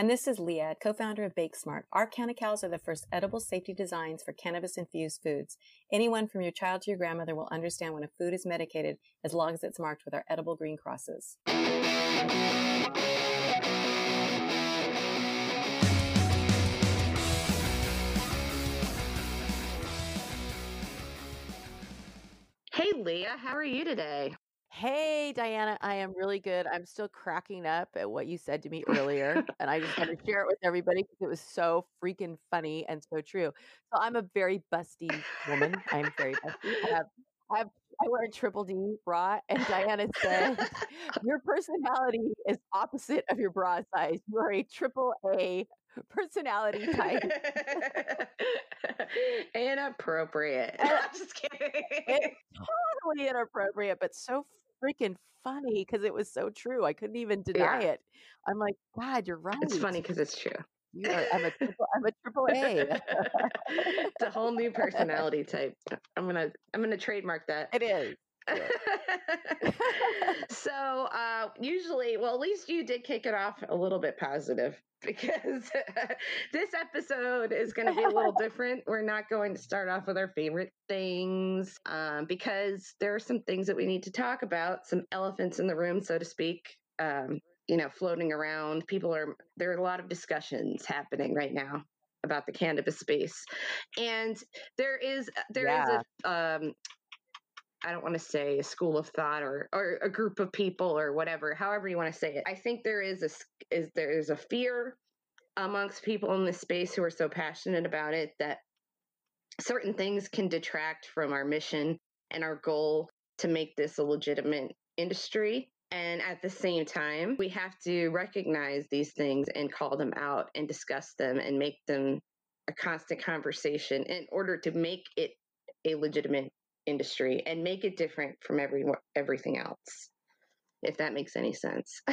And this is Leah, co-founder of BakeSmart. Our CannaCals are the first edible safety designs for cannabis-infused foods. Anyone from your child to your grandmother will understand when a food is medicated as long as it's marked with our edible green crosses. Hey, Leah, how are you today? Hey, Diana, I am really good. I'm still cracking up at what you said to me earlier, and I just want to share it with everybody because it was so freaking funny and so true. So I'm a very busty woman. I'm very busty. I have, I have, I wear a triple D bra, and Diana said, "Your personality is opposite of your bra size. You are a triple A personality type. inappropriate. I'm just kidding. It's totally inappropriate, but so freaking funny because it was so true. I couldn't even deny Yeah. it. I'm like, God, you're right. It's funny because it's true. You are, I'm a triple, I'm a triple A. it's a whole new personality type. I'm gonna I'm gonna trademark that. it is. so uh, usually, well, at least you did kick it off a little bit positive because this episode is going to be a little different. We're not going to start off with our favorite things um, because there are some things that we need to talk about, some elephants in the room, so to speak. Um, you know, floating around. People are there are a lot of discussions happening right now about the cannabis space, and there is there is a um, I don't want to say a school of thought or or a group of people or whatever, however you want to say it. I think there is a is there is a fear amongst people in this space who are so passionate about it that certain things can detract from our mission and our goal to make this a legitimate industry. And at the same time, we have to recognize these things and call them out and discuss them and make them a constant conversation in order to make it a legitimate industry and make it different from every everything else if that makes any sense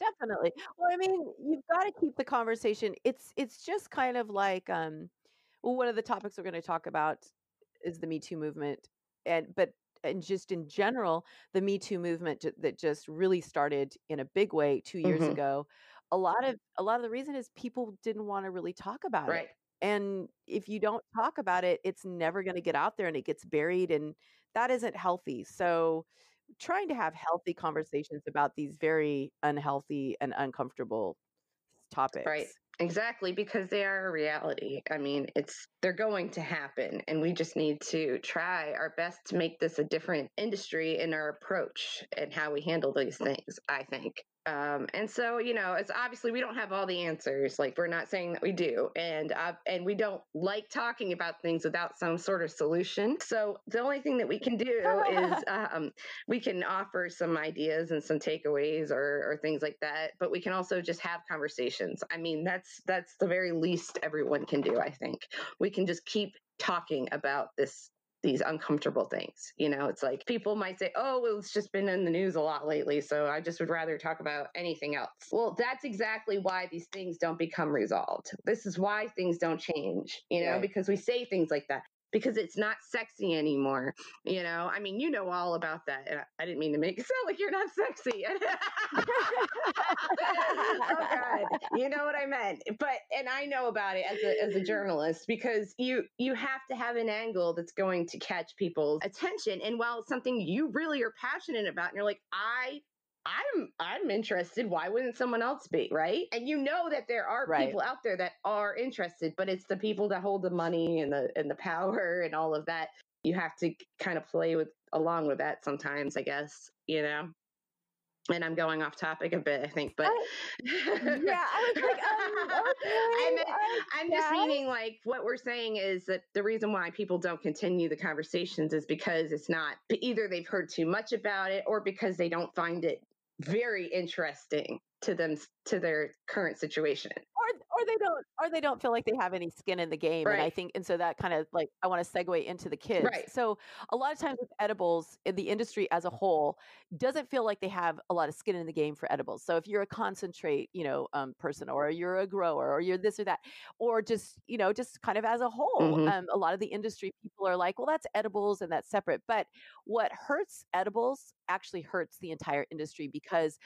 Definitely. Well, I mean, you've got to keep the conversation. It's it's just kind of like um well, one of the topics we're going to talk about is the Me Too movement. And but and just in general, the Me Too movement that just really started in a big way 2 years Mhm. ago. A lot of a lot of the reason is people didn't want to really talk about right it. And if you don't talk about it, it's never going to get out there and it gets buried and that isn't healthy. So trying to have healthy conversations about these very unhealthy and uncomfortable topics. Right. Exactly, because they are a reality. I mean, it's they're going to happen, and we just need to try our best to make this a different industry in our approach and how we handle these things. I think. Um, and so, you know, it's obviously we don't have all the answers. Like we're not saying that we do, and uh, and we don't like talking about things without some sort of solution. So the only thing that we can do is um, we can offer some ideas and some takeaways or, or things like that but we can also just have conversations i mean that's that's the very least everyone can do i think we can just keep talking about this these uncomfortable things you know it's like people might say oh well, it's just been in the news a lot lately so i just would rather talk about anything else. Well that's exactly why these things don't become resolved. This is why things don't change you know Right. because we say things like that because it's not sexy anymore you know, I mean, you know all about that. And I, didn't mean to make it sound like you're not sexy. oh God, you know what I meant. But and I know about it as a as a journalist because you you have to have an angle that's going to catch people's attention. And while it's something you really are passionate about, and you're like, I I'm I'm interested. Why wouldn't someone else be, right? And you know that there are Right. people out there that are interested, but it's the people that hold the money and the and the power and all of that. You have to kind of play with along with that sometimes, I guess, you know. And I'm going off topic a bit, I think, but yeah, I was like, um, okay, meant, I I'm just meaning like what we're saying is that the reason why people don't continue the conversations is because it's not either they've heard too much about it or because they don't find it very interesting to them to their current situation. or or they don't or they don't feel like they have any skin in the game and i think and so that kind of like i want to segue into the kids Right. so a lot of times with edibles in the industry as a whole doesn't feel like they have a lot of skin in the game for edibles so if you're a concentrate you know um, person or you're a grower or you're this or that or just you know just kind of as a whole Mhm. um, a lot of the industry people are like well that's edibles and that's separate but what hurts edibles actually hurts the entire industry because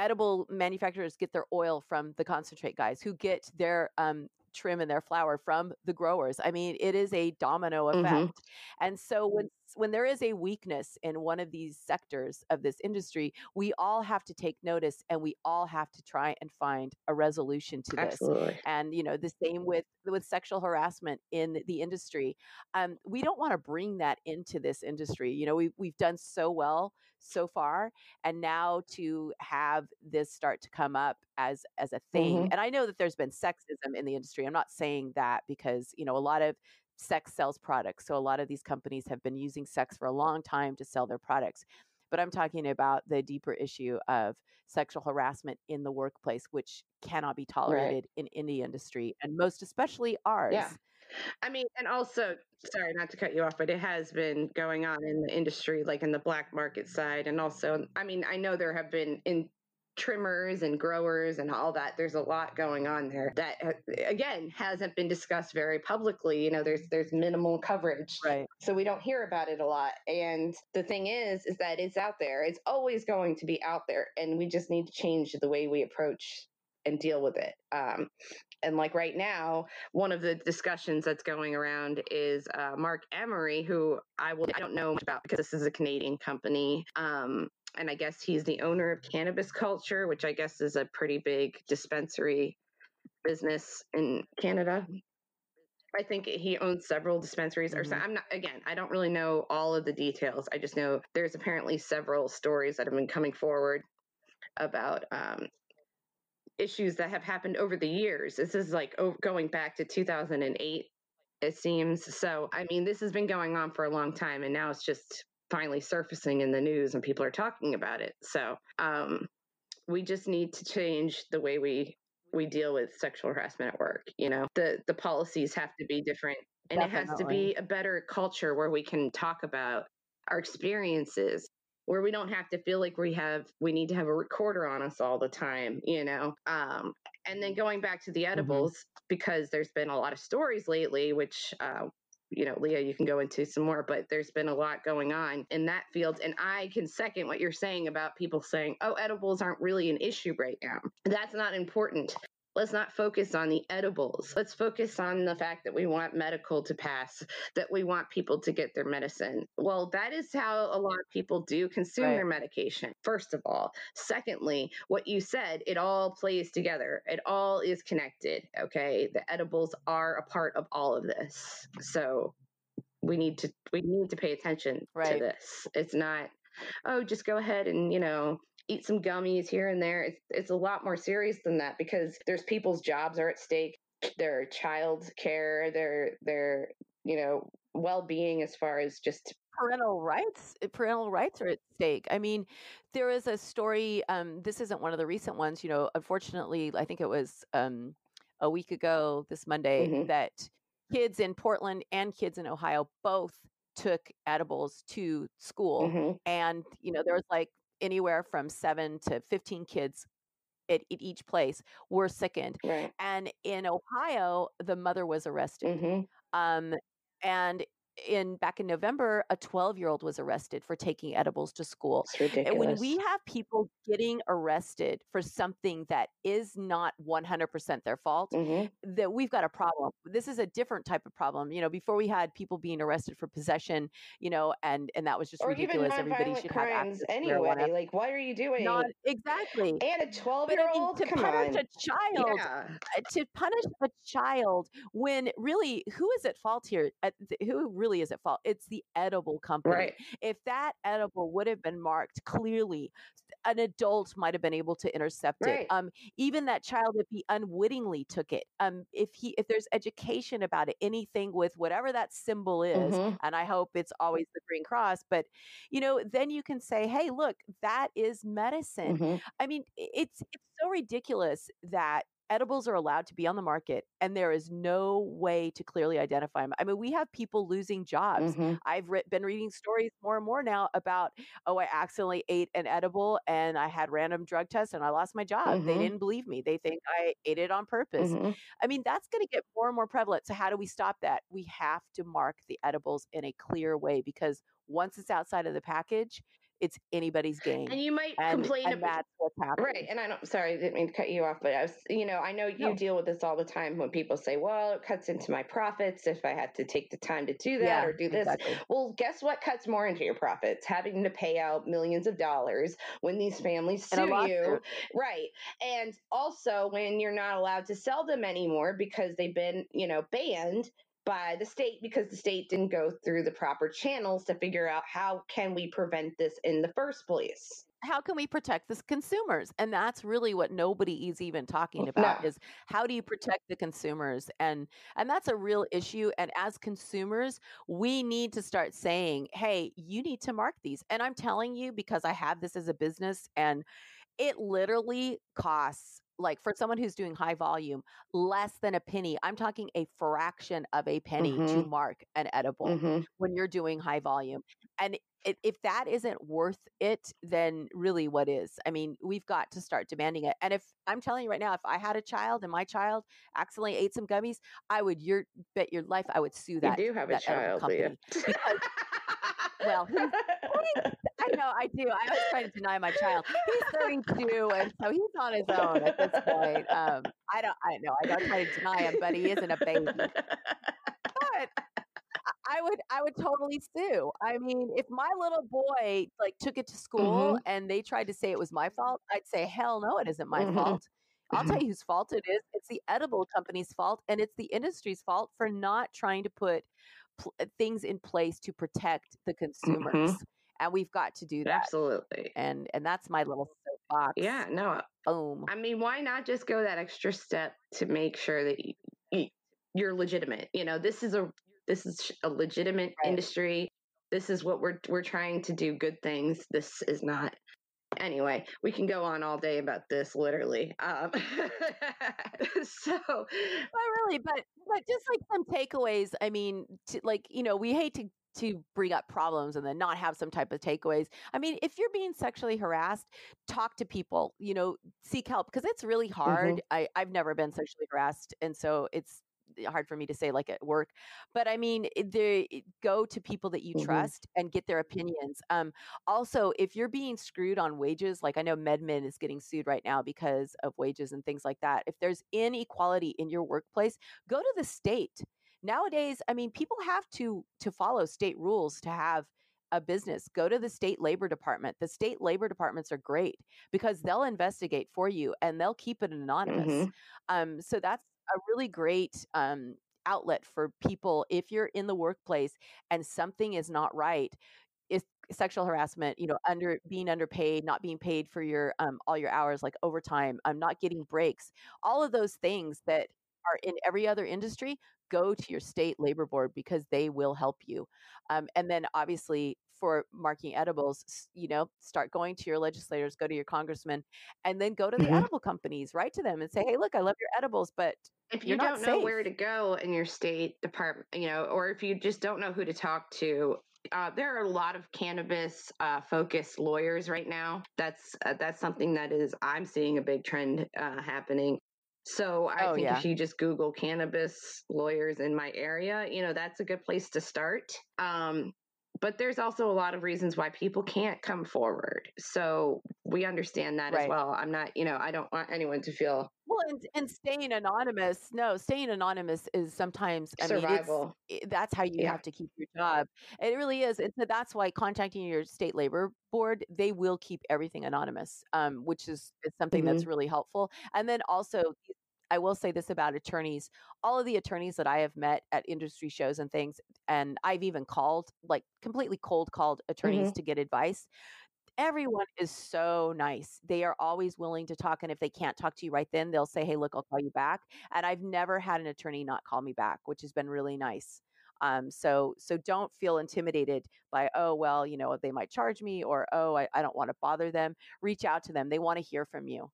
edible manufacturers get their oil from the concentrate guys who get their um, trim and their flower from the growers. I mean, it is a domino Mhm. effect. And so when when there is a weakness in one of these sectors of this industry, we all have to take notice and we all have to try and find a resolution to this Absolutely. and you know the same with with sexual harassment in the industry um, we don't want to bring that into this industry you know we, we've done so well so far and now to have this start to come up as as a thing Mhm. and i know that there's been sexism in the industry i'm not saying that because you know a lot of sex sells products so a lot of these companies have been using sex for a long time to sell their products but i'm talking about the deeper issue of sexual harassment in the workplace which cannot be tolerated in any industry and most especially ours Yeah. I mean, and also, sorry not to cut you off, but it has been going on in the industry, like in the black market side. And also, I mean, I know there have been in trimmers and growers and all that. There's a lot going on there that, uh, again, hasn't been discussed very publicly. You know, there's there's minimal coverage, right so we don't hear about it a lot. And the thing is, is that it's out there. It's always going to be out there, and we just need to change the way we approach and deal with it. Um, and like right now, one of the discussions that's going around is uh, Marc Emery, who I will I don't know much about because this is a Canadian company. Um, and I guess he's the owner of Cannabis Culture, which I guess is a pretty big dispensary business in Canada. I think he owns several dispensaries or so. Mhm. I'm not again, I don't really know all of the details. I just know there's apparently several stories that have been coming forward about um, issues that have happened over the years. This is like o- going back to 2008, it seems. So, I mean, this has been going on for a long time, and now it's just finally surfacing in the news, and people are talking about it. So, um, we just need to change the way we we deal with sexual harassment at work. You know, the the policies have to be different, and it has to be a better culture where we can talk about our experiences where we don't have to feel like we have we need to have a recorder on us all the time you know um and then going back to the edibles because there's been a lot of stories lately which uh you know leah you can go into some more but there's been a lot going on in that field and i can second what you're saying about people saying oh edibles aren't really an issue right now. That's not important let's not focus on the edibles let's focus on the fact that we want medical to pass that we want people to get their medicine. Well, that is how a lot of people do consume Right. their medication, first of all. Secondly, what you said, it all plays together, it all is connected. Okay. The edibles are a part of all of this. So we need to we need to pay attention to this. It's not, oh, just go ahead and, you know, eat some gummies here and there. It's it's a lot more serious than that because there's people's jobs are at stake, their child care, their their you know well-being as far as just parental rights uh, parental rights are at stake i mean there is a story um this isn't one of the recent ones you know unfortunately i think it was um a week ago this monday Mhm. that kids in portland and kids in ohio both took edibles to school Mhm. and you know there was like anywhere from 7 to 15 kids at, at each place were sickened right. and in ohio the mother was arrested hmm um, and in back in November, a 12 year old was arrested for taking edibles to school. It's ridiculous. And when we have people getting arrested for something that is not 100% their fault, hmm that we've got a problem. This is a different type of problem. You know, before we had people being arrested for possession, you know, and and that was just or ridiculous. Everybody should have access anyway. marijuana. Like, what are you doing? Not exactly. and a 12 But year old? to Come punish on. a child, Yeah. uh, to punish a child when really who is at fault here? Uh, Who really is at fault? It's the edible company. Right. If that edible would have been marked clearly, an adult might have been able to intercept Right. it. Um, even that child, if he unwittingly took it, um, if he if there's education about it, anything with whatever that symbol is, hmm and I hope it's always the green cross, but you know, then you can say, hey, look, that is medicine. hmm I mean, it's it's so ridiculous that edibles are allowed to be on the market and there is no way to clearly identify them. I mean, we have people losing jobs. hmm I've re- been reading stories more and more now about, oh, I accidentally ate an edible and I had random drug tests and I lost my job. They hmm didn't believe me. They think I ate it on purpose. hmm I mean, that's going to get more and more prevalent. So, how do we stop that? We have to mark the edibles in a clear way because once it's outside of the package, it's anybody's game. And you might And, complain and about. that's what's happening. Right, and I don't. Sorry, I didn't mean to cut you off, but I was, you know, I know you No. deal with this all the time when people say, "Well, it cuts into my profits if I had to take the time to do that Yeah, or do this." exactly. Well, guess what cuts more into your profits? Having to pay out millions of dollars when these families sue you, right? And also when you're not allowed to sell them anymore because they've been, you know, banned by the state because the state didn't go through the proper channels to figure out how can we prevent this in the first place. How can we protect the consumers? And that's really what nobody is even talking about No. is how do you protect the consumers? And and that's a real issue. And as consumers, we need to start saying, hey, you need to mark these. And I'm telling you because I have this as a business and it literally costs like for someone who's doing high volume less than a penny i'm talking a fraction of a penny to Mhm. mark an edible hmm when you're doing high volume and if that isn't worth it then really what is i mean we've got to start demanding it and if i'm telling you right now if i had a child and my child accidentally ate some gummies i would your bet your life i would sue that. You do have a child, company because well he's I know, I do. I always try to deny my child. He's 32, and so he's on his own at this point. Um, I don't, I know, I don't try to deny him, but he isn't a baby. But I- would, I would totally sue. I mean, if my little boy like took it to school Mhm. and they tried to say it was my fault, I'd say, hell no, it isn't my Mhm. fault. I'll tell you whose fault it is. It's the edible company's fault, and it's the industry's fault for not trying to put pl- uh, things in place to protect the consumers. And we've got to do that Absolutely. and and that's my little soapbox. Yeah, no. Boom. I mean, why not just go that extra step to make sure that you, you, you're legitimate? You know, this is a this is a legitimate Right. industry. This is what we're we're trying to do good things. This is not. Anyway, we can go on all day about this, literally. Um, so, But really, but but just like some takeaways. I mean, to, like you know, we hate to to bring up problems and then not have some type of takeaways. I mean, if you're being sexually harassed, talk to people. You know, seek help because it's really hard. I I've never been sexually harassed, and so it's hard for me to say like at work but i mean it- the go to people that you Mhm. trust and get their opinions um also if you're being screwed on wages like i know MedMen is getting sued right now because of wages and things like that if there's inequality in your workplace go to the state nowadays i mean people have to to follow state rules to have a business go to the state labor department the state labor departments are great because they'll investigate for you and they'll keep it anonymous mhm. um, so that's a really great um, outlet for people if you're in the workplace and something is not right is sexual harassment you know under being underpaid not being paid for your um, all your hours like overtime um, not getting breaks all of those things that are in every other industry go to your state labor board because they will help you. Um, and then obviously for marking edibles you know start going to your legislators go to your congressman and then go to the Mhm. edible companies write to them and say hey look i love your edibles but if you don't know where to go in your state department, you know, or if you just don't know who to talk to, uh, there are a lot of cannabis uh, focused lawyers right now. That's uh, that's something that is I'm seeing a big trend uh, happening. So I Oh think yeah. if you just Google cannabis lawyers in my area, you know, that's a good place to start. Um, but there's also a lot of reasons why people can't come forward. So we understand that as well. I'm not, you know, I don't want anyone to feel Well, and and staying anonymous, no, staying anonymous is sometimes, I mean, it's survival. that's how you Yeah. have to keep your job. It really is. And so that's why contacting your state labor board, they will keep everything anonymous, um, which is, is something that's hmm really helpful. And then also, I will say this about attorneys. All of the attorneys that I have met at industry shows and things, and I've even called, like completely cold called attorneys hmm to get advice everyone is so nice. They are always willing to talk. And if they can't talk to you right then, they'll say, Hey, look, I'll call you back. And I've never had an attorney not call me back, which has been really nice. Um, so so don't feel intimidated by, oh, well, you know, they might charge me or oh, I, I don't want to bother them. Reach out to them. They want to hear from you.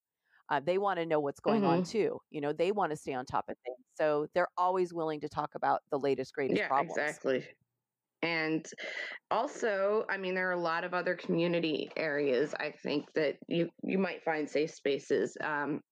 Uh, they want to know what's going on hmm too. You know, they want to stay on top of things. So they're always willing to talk about the latest, greatest Yeah, problems. exactly. And also, I mean, there are a lot of other community areas I think that you you might find safe spaces. Um,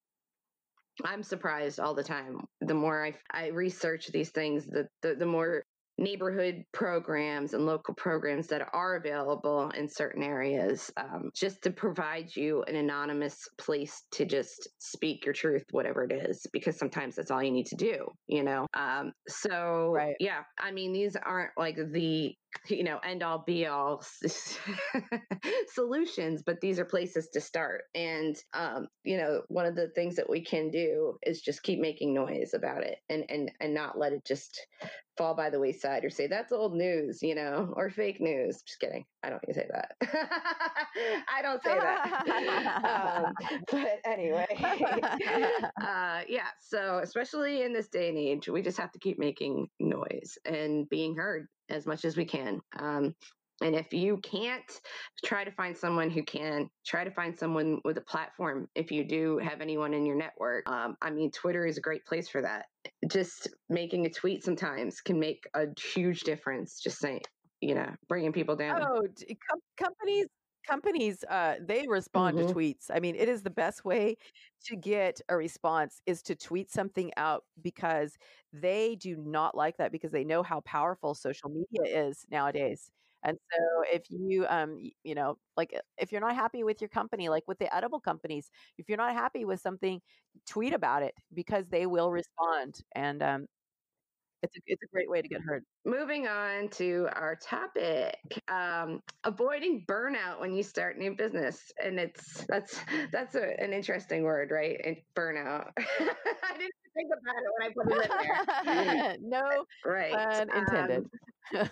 I'm surprised all the time. The more I I research these things, the the, the more neighborhood programs and local programs that are available in certain areas, um, just to provide you an anonymous place to just speak your truth, whatever it is, because sometimes that's all you need to do, you know. Um, so Right. yeah, I mean, these aren't like the you know end all be all solutions but these are places to start. And um you know one of the things that we can do is just keep making noise about it and and and not let it just fall by the wayside or say that's old news you know or fake news. Just kidding. I don't say that. I don't say that. Um but anyway uh yeah so especially in this day and age we just have to keep making noise and being heard as much as we can um and if you can't try to find someone who can try to find someone with a platform if you do have anyone in your network um, i mean twitter is a great place for that. Just making a tweet sometimes can make a huge difference just saying you know bringing people down. Oh, com- companies companies uh they respond to hmm tweets. I mean, it is the best way to get a response is to tweet something out because they do not like that because they know how powerful social media is nowadays. And so if you um you know, like uh, if you're not happy with your company, like with the edible companies, if you're not happy with something, tweet about it because they will respond and um it's a, it's a great way to get heard. moving on to our topic um, avoiding burnout when you start new business and it's that's that's a, an interesting word right and burnout i didn't think about it when i put it in there no right intended. um,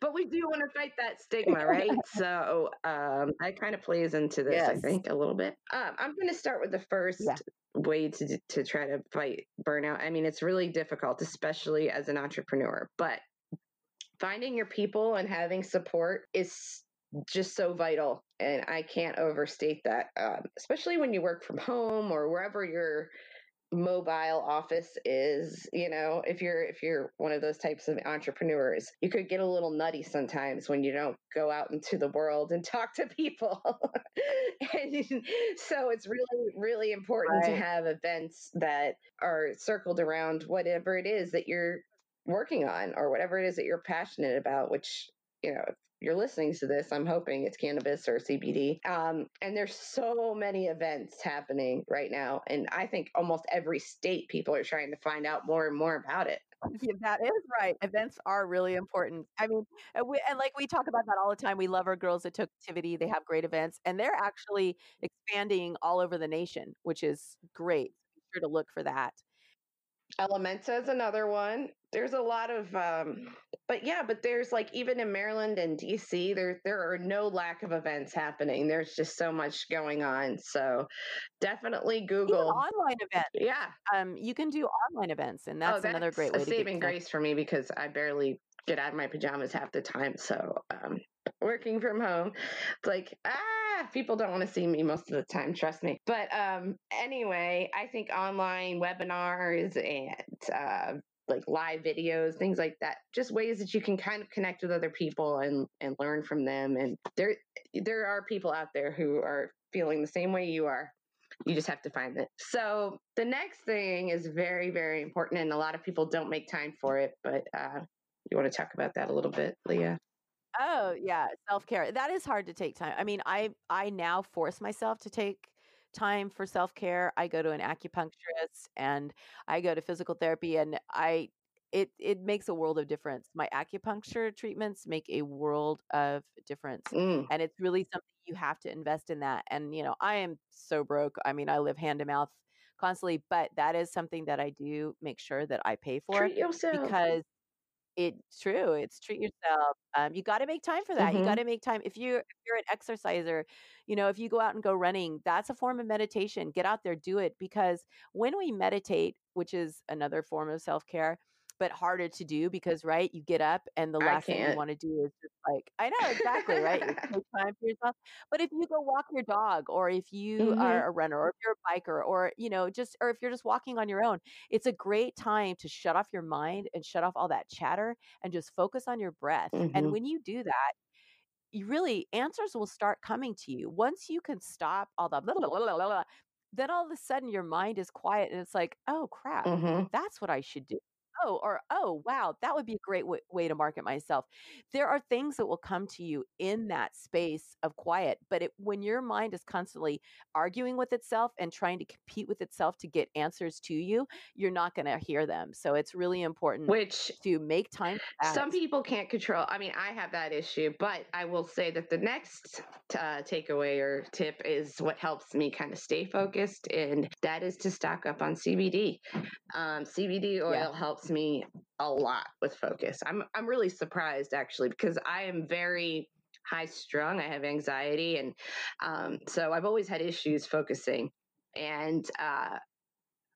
but we do want to fight that stigma right so um, that kind of plays into this i think a little bit um, i'm going to start with the first Yeah. Way to to try to fight burnout. I mean it's really difficult especially as an entrepreneur but finding your people and having support is just so vital and i can't overstate that um, especially when you work from home or wherever your mobile office is you know if you're if you're one of those types of entrepreneurs you could get a little nutty sometimes when you don't go out into the world and talk to people. And so it's really really important to have events that are circled around whatever it is that you're working on or whatever it is that you're passionate about which you know you're listening to this i'm hoping it's cannabis or cbd um, and there's so many events happening right now and i think almost every state people are trying to find out more and more about it Yeah, that is right. Events are really important. I mean, and, we, and like we talk about that all the time. We love our girls at Activity. They have great events, and they're actually expanding all over the nation, which is great. Be sure to look for that. Elementa is another one. There's a lot of, um, but yeah, but there's like even in Maryland and DC, there there are no lack of events happening. There's just so much going on. So definitely Google. online events. Yeah. Um, you can do online events, and Oh, that's another that's great way saving grace for me because I barely get out of my pajamas half the time. So um, working from home, it's like ah, people don't want to see me most of the time. Trust me. But um, anyway, I think online webinars and uh, like live videos, things like that, just ways that you can kind of connect with other people and and learn from them. And there there are people out there who are feeling the same way you are. You just have to find it. So the next thing is very, very important, and a lot of people don't make time for it. But uh, you want to talk about that a little bit, Leah? Oh yeah, self care. That is hard to take time. I mean, I I now force myself to take time for self care. I go to an acupuncturist and I go to physical therapy, and I it it makes a world of difference. My acupuncture treatments make a world of difference. Mm. And it's really something you have to invest in that. And you know, I am so broke. I mean, I live hand to mouth constantly, but that is something that I do make sure that I pay for Treat yourself. because it's true. It's treat yourself. Um, you got to make time for that. You Mhm. got to make time. If you if you're an exerciser, you know, if you go out and go running, that's a form of meditation. Get out there, do it because when we meditate, which is another form of self-care, but harder to do because right, you get up and the last thing you want to do is just like I know exactly, right? You take time for yourself. But if you go walk your dog or if you Mhm. are a runner or if you're a biker or you know, just or if you're just walking on your own, it's a great time to shut off your mind and shut off all that chatter and just focus on your breath. And Mhm. when you do that, you really answers will start coming to you. Once you can stop all the blah, blah, blah, blah, blah, then all of a sudden your mind is quiet and it's like, oh crap, Mhm. that's what I should do. Oh, or oh, wow, that would be a great w- way to market myself. There are things that will come to you in that space of quiet, but it, when your mind is constantly arguing with itself and trying to compete with itself to get answers to you, you're not going to hear them. So it's really important Which to make time some people can't control. I mean, I have that issue, but I will say that the next uh, takeaway or tip is what helps me kind of stay focused, and that is to stock up on CBD. Um, CBD oil Yeah. helps me a lot with focus. I'm I'm really surprised actually because I am very high strung. I have anxiety, and um, so I've always had issues focusing. And uh,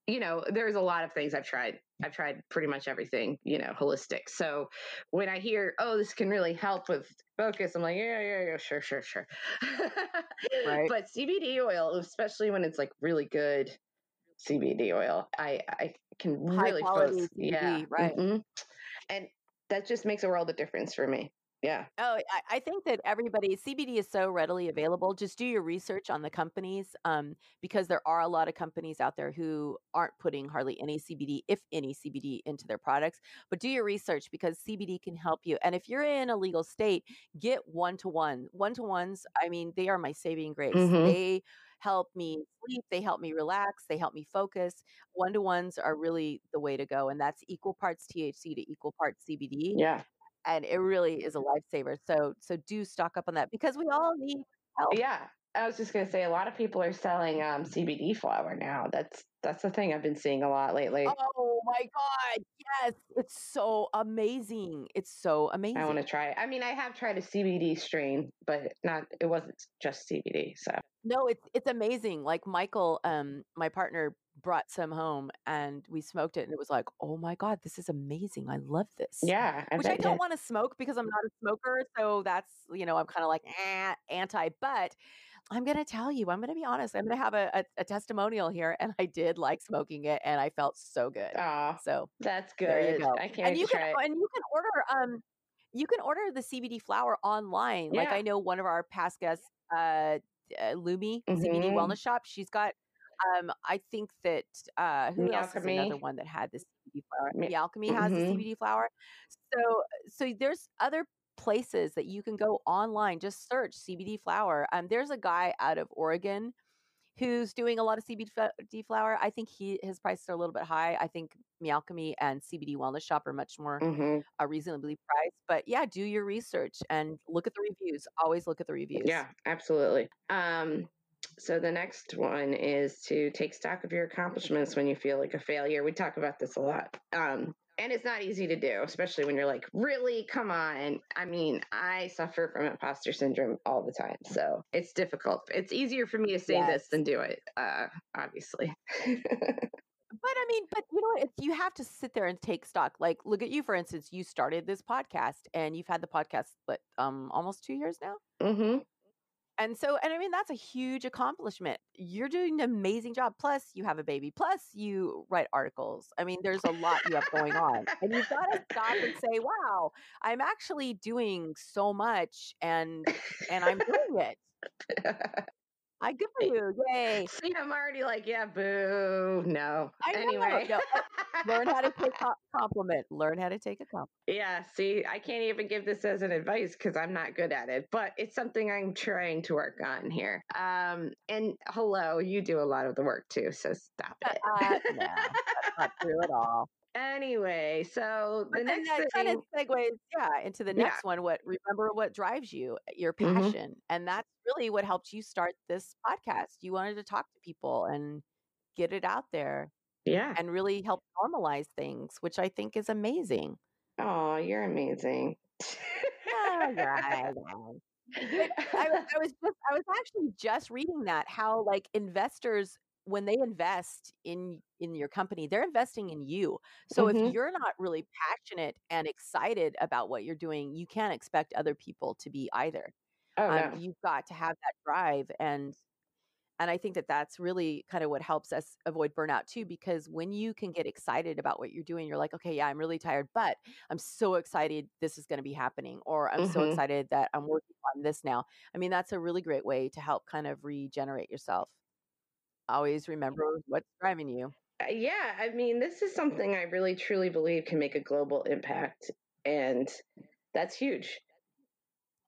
you know, there's a lot of things I've tried. I've tried pretty much everything, you know, holistic. So when I hear, oh, this can really help with focus, I'm like, yeah, yeah, yeah, sure, sure, sure. Right. But CBD oil, especially when it's like really good CBD oil, I I can High really quality focus. Yeah, CBD, right. mhm. And that just makes a world of difference for me. Yeah. Oh, I, I think that everybody CBD is so readily available. Just do your research on the companies, um, because there are a lot of companies out there who aren't putting hardly any CBD, if any CBD, into their products. But do your research because CBD can help you. And if you're in a legal state, get one to one. One to ones. I mean, they are my saving grace. Mhm. They help me sleep. They help me relax. They help me focus. One to ones are really the way to go, and that's equal parts THC to equal parts CBD Yeah. and it really is a lifesaver. So so do stock up on that because we all need help. Yeah. I was just gonna say a lot of people are selling um, CBD flower now. That's that's the thing I've been seeing a lot lately. Oh my god, yes, it's so amazing. It's so amazing. I want to try it. I mean, I have tried a CBD strain, but not. It wasn't just CBD. So No, it's it's amazing. Like Michael, um, my partner brought some home and we smoked it and it was like, oh my god, this is amazing. I love this. yeah, I Which I don't want to smoke because I'm not a smoker. So that's, you know, I'm kind of like eh, anti, but I'm going to tell you, I'm going to be honest. I'm going to have a, a, a testimonial here. And I did like smoking it and I felt so good. Oh, So that's there you good. go. I can't And you can, it. and you can order, um, you can order the CBD flower online. Like I know one of our past guests, uh, uh Lumi CBD Mhm. Wellness Shop. She's got, um, I think that uh, who else is another one that had this CBD flower? The Alchemy has the mhm. CBD flower. So, so there's other places that you can go online. Just search CBD flower. Um, there's a guy out of Oregon who's doing a lot of CBD flower. I think he his prices are a little bit high. I think Mealchemy and CBD Wellness Shop are much more Mhm. uh, reasonably priced. But yeah, do your research and look at the reviews. Always look at the reviews. Yeah, absolutely. Um, so the next one is to take stock of your accomplishments when you feel like a failure. We talk about this a lot. Um, and it's not easy to do, especially when you're like, really, come on. I mean, I suffer from imposter syndrome all the time. So it's difficult. It's easier for me to say Yes. this than do it, uh, obviously. But I mean, but you know what? You have to sit there and take stock. Like, look at you, for instance. You started this podcast, and you've had the podcast, but um, almost two years now. hmm And so, and I mean, that's a huge accomplishment. You're doing an amazing job. Plus, you have a baby. Plus, you write articles. I mean, there's a lot you have going on. And you've got to stop and say, wow, I'm actually doing so much and and I'm doing it. I good for you. Yay. See, I'm already like, yeah, boo. No. I know. anyway. No, learn how to take a compliment. Learn how to take a compliment. Yeah, see, I can't even give this as an advice because I'm not good at it, but it's something I'm trying to work on here. Um, and hello, you do a lot of the work too, so stop it. Uh, no, that's not true at all. Anyway, so the next that thing, kind of segues, yeah, into the Yeah. next one. What remember what drives you, uh, your Mhm. passion, and that's really what helped you start this podcast. You wanted to talk to people and get it out there yeah. and really help normalize things, which I think is amazing. Oh, you're amazing. Oh, yeah, I, I was just I was actually just reading that how like investors when they invest in in your company they're investing in you so Mhm. if you're not really passionate and excited about what you're doing you can't expect other people to be either Oh um, no. you've got to have that drive and and i think that that's really kind of what helps us avoid burnout too because when you can get excited about what you're doing you're like okay yeah i'm really tired but i'm so excited this is going to be happening or i'm so Mhm. excited that i'm working on this now i mean that's a really great way to help kind of regenerate yourself always remember what's driving you Uh, yeah, I mean, this is something I really truly believe can make a global impact, and that's huge.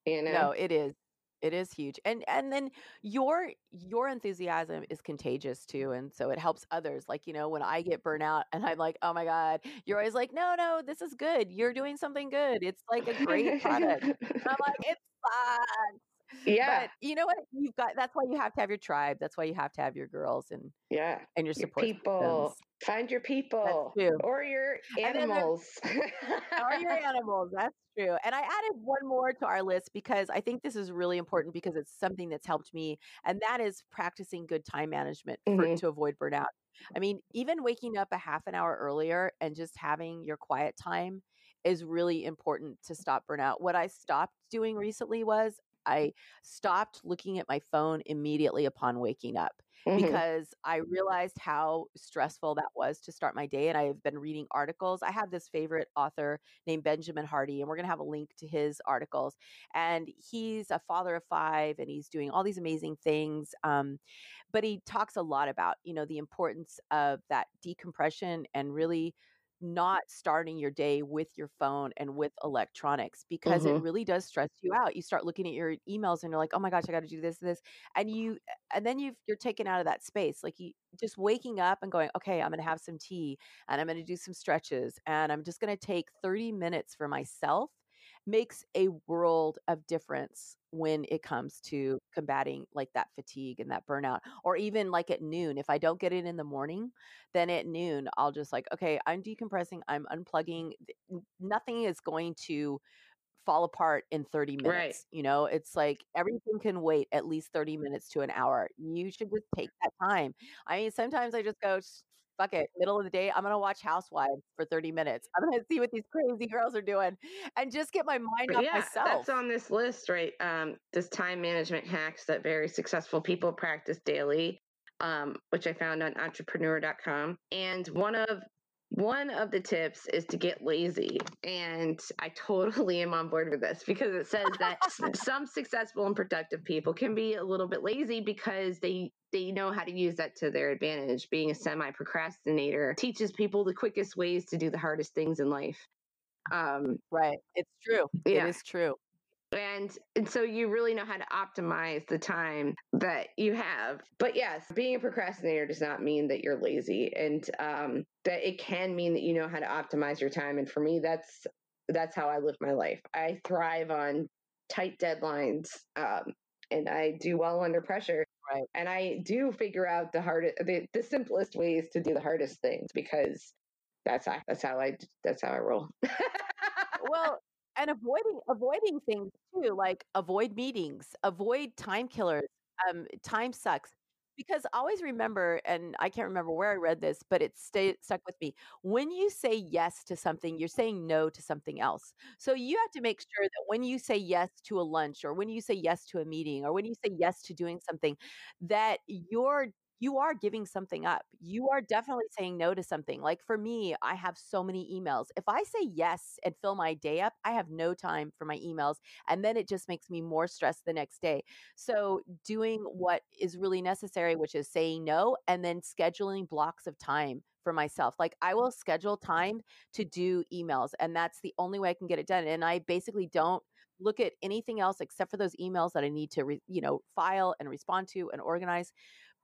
You know? No, it is. It is huge. And and then your your enthusiasm is contagious too. And so it helps others. Like, you know, when I get burnout and I'm like, oh my God, you're always like, no, no, this is good. You're doing something good. It's like a great product. I'm like, it sucks. Yeah, But you know what? You've got that's why you have to have your tribe. That's why you have to have your girls and yeah. and your Your support people. systems. Find your people. Or your And then there- animals. Or your animals. That's true. And I added one more to our list because I think this is really important because it's something that's helped me, and that is practicing good time management for, Mhm. to avoid burnout. I mean, even waking up a half an hour earlier and just having your quiet time is really important to stop burnout. What I stopped doing recently was I stopped looking at my phone immediately upon waking up Mhm. because I realized how stressful that was to start my day. And I have been reading articles. I have this favorite author named Benjamin Hardy, and we're going to have a link to his articles. And he's a father of five and he's doing all these amazing things. Um, but he talks a lot about, you know, the importance of that decompression and really not starting your day with your phone and with electronics because it Mhm. really does stress you out. You start looking at your emails and you're like, "Oh my gosh, I got to do this this." And you and then you you're taken out of that space. Like you just waking up and going, "Okay, I'm going to have some tea and I'm going to do some stretches and I'm just going to take 30 minutes for myself." makes a world of difference when it comes to combating like that fatigue and that burnout or even like at noon if i don't get it in the morning then at noon i'll just like okay i'm decompressing i'm unplugging nothing is going to fall apart in 30 Right. minutes you know? It's like everything can wait at least 30 minutes to an hour. You should just take that time. I mean sometimes i just go "S- fuck it middle of the day i'm gonna watch housewives for 30 minutes i'm gonna see what these crazy girls are doing and just get my mind off yeah, myself that's on this list, right? Um, this time management hacks that very successful people practice daily, um, which I found on entrepreneur.com. And one of one of the tips is to get lazy. And I totally am on board with this because it says that some successful and productive people can be a little bit lazy because they they know how to use that to their advantage. Being a semi procrastinator teaches people the quickest ways to do the hardest things in life. Um, right it's true Yeah. it is true and and so you really know how to optimize the time that you have. But yes being a procrastinator does not mean that you're lazy and um that it can mean that you know how to optimize your time. And for me that's that's how i live my life. I thrive on tight deadlines um and i do well under pressure. Right. and i do figure out the hardest the, the simplest ways to do the hardest things because that's how that's how i that's how i roll. Well and avoiding avoiding things too like avoid meetings avoid time killers um time sucks because always remember and i can't remember where i read this but it stayed stuck with me when you say yes to something you're saying no to something else. So you have to make sure that when you say yes to a lunch or when you say yes to a meeting or when you say yes to doing something that you're you are giving something up. You are definitely saying no to something. Like for me, I have so many emails. If I say yes and fill my day up, I have no time for my emails. And then it just makes me more stressed the next day. So doing what is really necessary, which is saying no and then scheduling blocks of time for myself. Like I will schedule time to do emails and that's the only way I can get it done. And I basically don't look at anything else except for those emails that I need to, re, you know, file and respond to and organize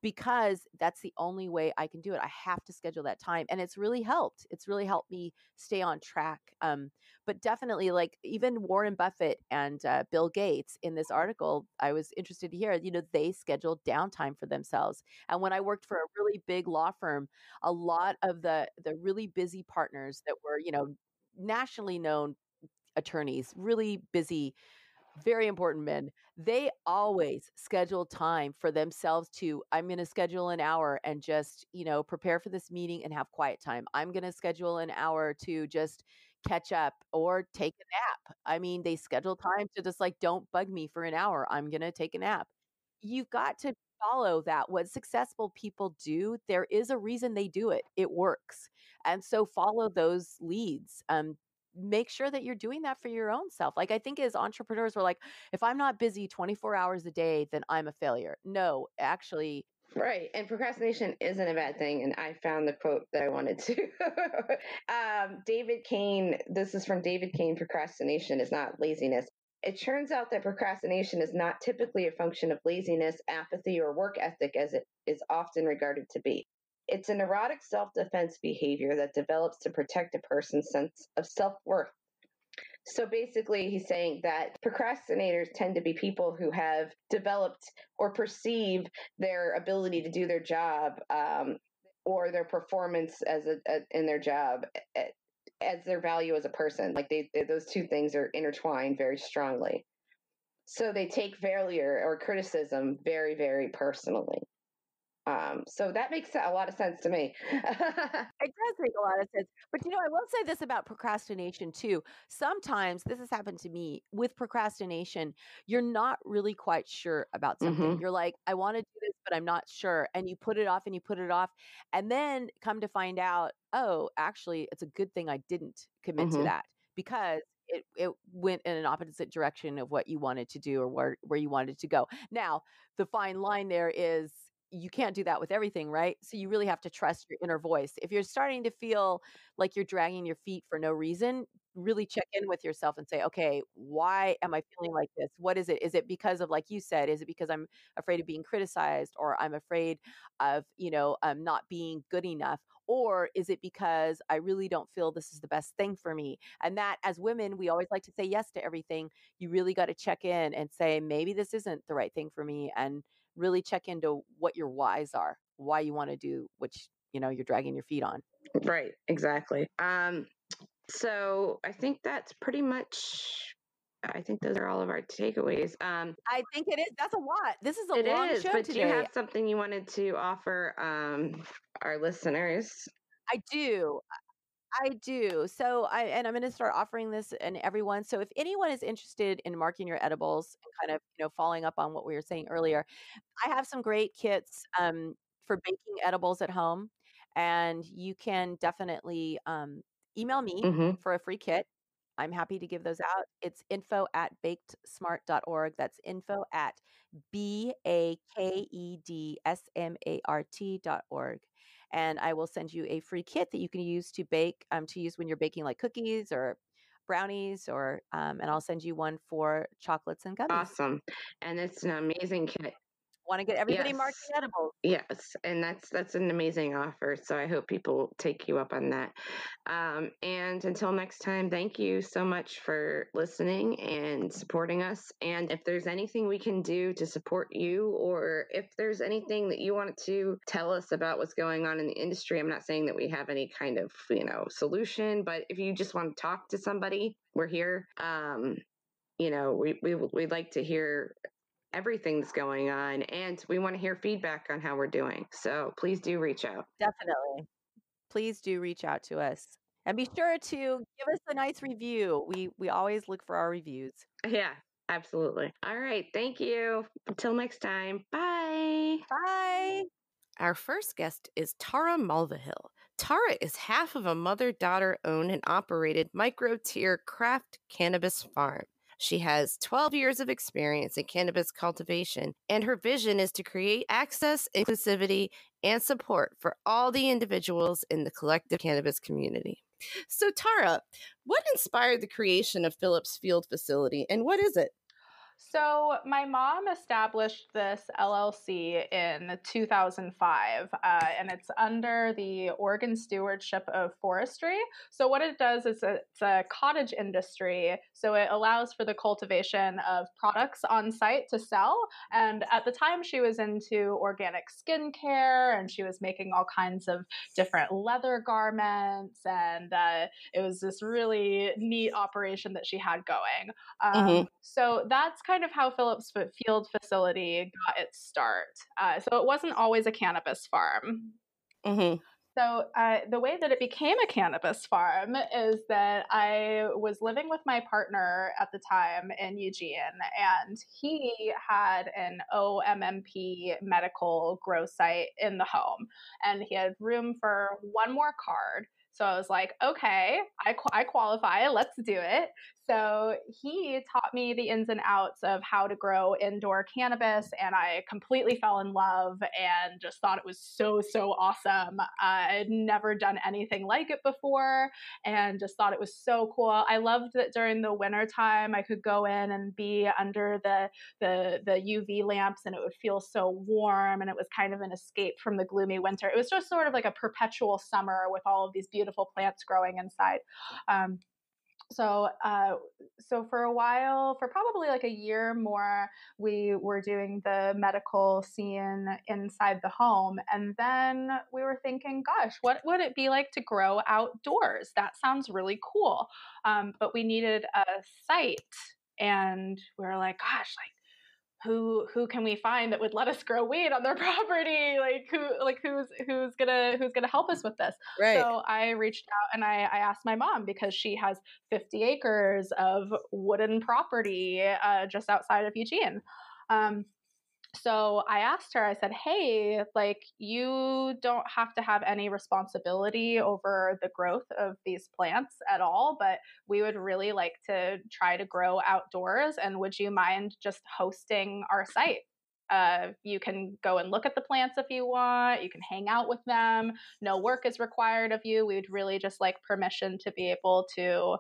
because that's the only way I can do it. I have to schedule that time. And it's really helped. It's really helped me stay on track. Um, but definitely, like even Warren Buffett and uh, Bill Gates in this article, I was interested to hear, you know, they scheduled downtime for themselves. And when I worked for a really big law firm, a lot of the the really busy partners that were, you know, nationally known attorneys, really busy very important men, they always schedule time for themselves to, I'm going to schedule an hour and just, you know, prepare for this meeting and have quiet time. I'm going to schedule an hour to just catch up or take a nap. I mean, they schedule time to just like, don't bug me for an hour. I'm going to take a nap. You've got to follow that. What successful people do, there is a reason they do it. It works. And so follow those leads. Um, make sure that you're doing that for your own self. Like I think as entrepreneurs, we're like, if I'm not busy 24 hours a day, then I'm a failure. No, actually. Right. And procrastination isn't a bad thing. And I found the quote that I wanted to. um, David Cain, this is from David Cain procrastination is not laziness. It turns out that procrastination is not typically a function of laziness, apathy, or work ethic as it is often regarded to be. It's a neurotic self defense behavior that develops to protect a person's sense of self worth. So basically, he's saying that procrastinators tend to be people who have developed or perceive their ability to do their job um, or their performance as a, a, in their job as their value as a person. Like they, they, those two things are intertwined very strongly. So they take failure or criticism very, very personally. Um, so that makes a lot of sense to me. it does make a lot of sense. But you know, I will say this about procrastination too. Sometimes this has happened to me with procrastination, you're not really quite sure about something. Mm-hmm. You're like, I want to do this, but I'm not sure. And you put it off and you put it off. And then come to find out, oh, actually, it's a good thing I didn't commit mm-hmm. to that because it, it went in an opposite direction of what you wanted to do or where, where you wanted to go. Now, the fine line there is you can't do that with everything, right? So you really have to trust your inner voice. If you're starting to feel like you're dragging your feet for no reason, really check in with yourself and say, okay, why am I feeling like this? What is it? Is it because of, like you said, is it because I'm afraid of being criticized or I'm afraid of, you know, um, not being good enough? Or is it because I really don't feel this is the best thing for me? And that, as women, we always like to say yes to everything. You really got to check in and say, maybe this isn't the right thing for me. And really check into what your whys are, why you want to do which you know you're dragging your feet on. Right, exactly. Um, so I think that's pretty much I think those are all of our takeaways. Um, I think it is. That's a lot. This is a it long is, show but today. do you have something you wanted to offer um, our listeners? I do. I do. So I and I'm going to start offering this and everyone. So if anyone is interested in marking your edibles and kind of you know following up on what we were saying earlier, I have some great kits um, for baking edibles at home, and you can definitely um, email me mm-hmm. for a free kit. I'm happy to give those out. It's info at bakedsmart.org. That's info at B A K E D S M A R T dot org and I will send you a free kit that you can use to bake um, to use when you're baking like cookies or brownies or um, and I'll send you one for chocolates and gummies. Awesome. And it's an amazing kit want to get everybody yes. marking edibles. Yes, and that's that's an amazing offer. So I hope people take you up on that. Um, and until next time, thank you so much for listening and supporting us. And if there's anything we can do to support you, or if there's anything that you want to tell us about what's going on in the industry, I'm not saying that we have any kind of you know solution, but if you just want to talk to somebody, we're here. Um, you know, we, we we'd like to hear everything that's going on and we want to hear feedback on how we're doing. So please do reach out. Definitely. Please do reach out to us. And be sure to give us a nice review. We we always look for our reviews. Yeah, absolutely. All right, thank you. Until next time. Bye. Bye. Our first guest is Tara Mulvihill. Tara is half of a mother daughter owned and operated micro tier craft cannabis farm. She has 12 years of experience in cannabis cultivation, and her vision is to create access, inclusivity, and support for all the individuals in the collective cannabis community. So, Tara, what inspired the creation of Phillips Field Facility, and what is it? So, my mom established this LLC in 2005, uh, and it's under the Oregon Stewardship of Forestry. So, what it does is it's a cottage industry. So, it allows for the cultivation of products on site to sell. And at the time, she was into organic skincare and she was making all kinds of different leather garments. And uh, it was this really neat operation that she had going. Um, mm-hmm. So, that's kind of how Phillips Field facility got its start. Uh, so it wasn't always a cannabis farm. Mm-hmm. So uh, the way that it became a cannabis farm is that I was living with my partner at the time in Eugene, and he had an OMMP medical grow site in the home, and he had room for one more card. So I was like, okay, I, I qualify. Let's do it. So he taught me the ins and outs of how to grow indoor cannabis, and I completely fell in love and just thought it was so, so awesome. I had never done anything like it before and just thought it was so cool. I loved that during the winter time I could go in and be under the, the, the UV lamps and it would feel so warm and it was kind of an escape from the gloomy winter. It was just sort of like a perpetual summer with all of these beautiful plants growing inside. Um, so uh, so for a while for probably like a year more we were doing the medical scene inside the home and then we were thinking gosh what would it be like to grow outdoors? That sounds really cool. Um, but we needed a site and we were like gosh like who who can we find that would let us grow weed on their property? Like who like who's who's gonna who's gonna help us with this? Right. so i reached out and I, I asked my mom because she has 50 acres of wooden property uh, just outside of eugene. Um, so I asked her, I said, hey, like, you don't have to have any responsibility over the growth of these plants at all, but we would really like to try to grow outdoors. And would you mind just hosting our site? Uh, you can go and look at the plants if you want. You can hang out with them. No work is required of you. We would really just like permission to be able to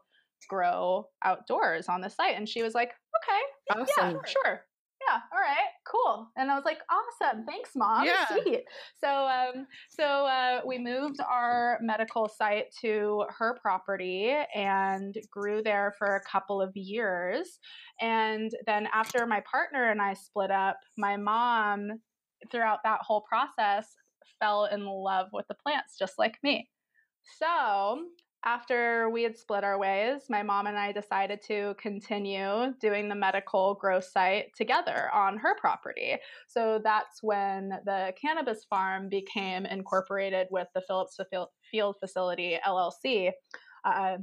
grow outdoors on the site. And she was like, okay, awesome. yeah, sure yeah, all right, cool. And I was like, awesome, thanks, mom. Yeah. Sweet. So, um, so uh, we moved our medical site to her property and grew there for a couple of years. And then after my partner and I split up, my mom, throughout that whole process, fell in love with the plants, just like me. So after we had split our ways, my mom and I decided to continue doing the medical growth site together on her property. So that's when the cannabis farm became incorporated with the Phillips Field Facility LLC. Uh,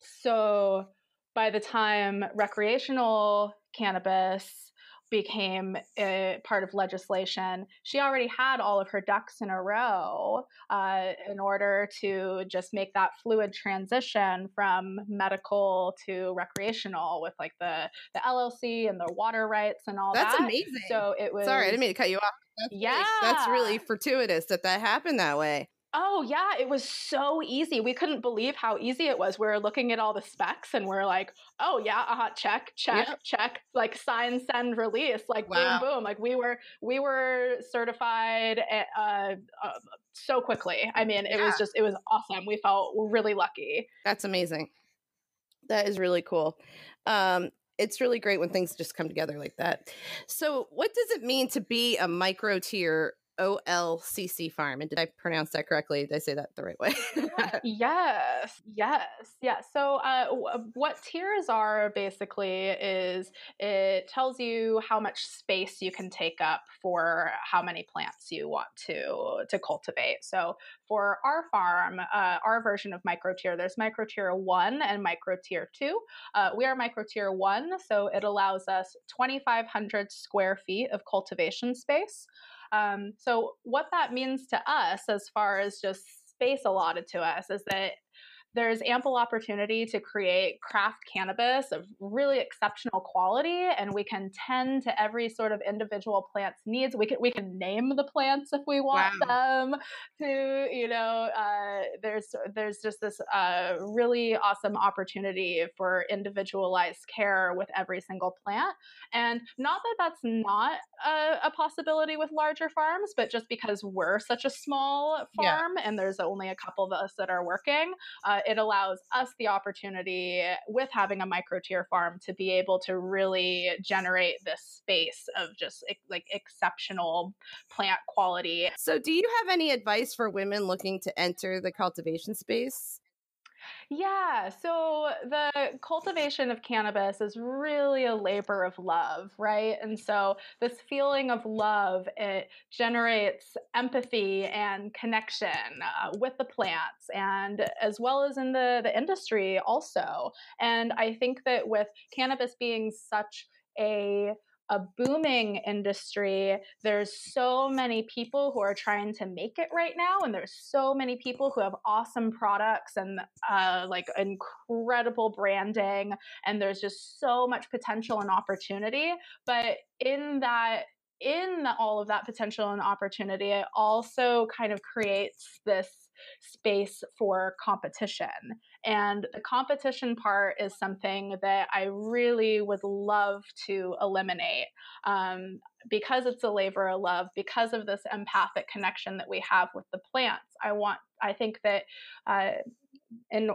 so by the time recreational cannabis became a part of legislation, she already had all of her ducks in a row uh, in order to just make that fluid transition from medical to recreational with like the the LLC and the water rights and all that's that. That's amazing. So it was. Sorry, I didn't mean to cut you off. That's yeah, really, that's really fortuitous that that happened that way. Oh yeah, it was so easy. We couldn't believe how easy it was. We were looking at all the specs and we are like, oh yeah, uh-huh, check, check, yep. check, like sign, send, release, like wow. boom, boom. Like we were we were certified at, uh, uh, so quickly. I mean, it yeah. was just it was awesome. We felt really lucky. That's amazing. That is really cool. Um, it's really great when things just come together like that. So, what does it mean to be a micro tier OLCC farm. And did I pronounce that correctly? Did I say that the right way? yes, yes, yes. So, uh, what tiers are basically is it tells you how much space you can take up for how many plants you want to to cultivate. So, for our farm, uh, our version of micro tier, there's micro tier one and micro tier two. Uh, we are micro tier one, so it allows us 2,500 square feet of cultivation space. Um, so, what that means to us, as far as just space allotted to us, is that there's ample opportunity to create craft cannabis of really exceptional quality and we can tend to every sort of individual plant's needs we can we can name the plants if we want wow. them to you know uh, there's there's just this uh, really awesome opportunity for individualized care with every single plant and not that that's not a, a possibility with larger farms but just because we're such a small farm yeah. and there's only a couple of us that are working uh, it allows us the opportunity with having a micro tier farm to be able to really generate this space of just like exceptional plant quality. So, do you have any advice for women looking to enter the cultivation space? Yeah, so the cultivation of cannabis is really a labor of love, right? And so this feeling of love it generates empathy and connection uh, with the plants and as well as in the the industry also. And I think that with cannabis being such a a booming industry. There's so many people who are trying to make it right now, and there's so many people who have awesome products and uh, like incredible branding, and there's just so much potential and opportunity. But in that in all of that potential and opportunity, it also kind of creates this space for competition. And the competition part is something that I really would love to eliminate um, because it's a labor of love, because of this empathic connection that we have with the plants. I want, I think that uh, and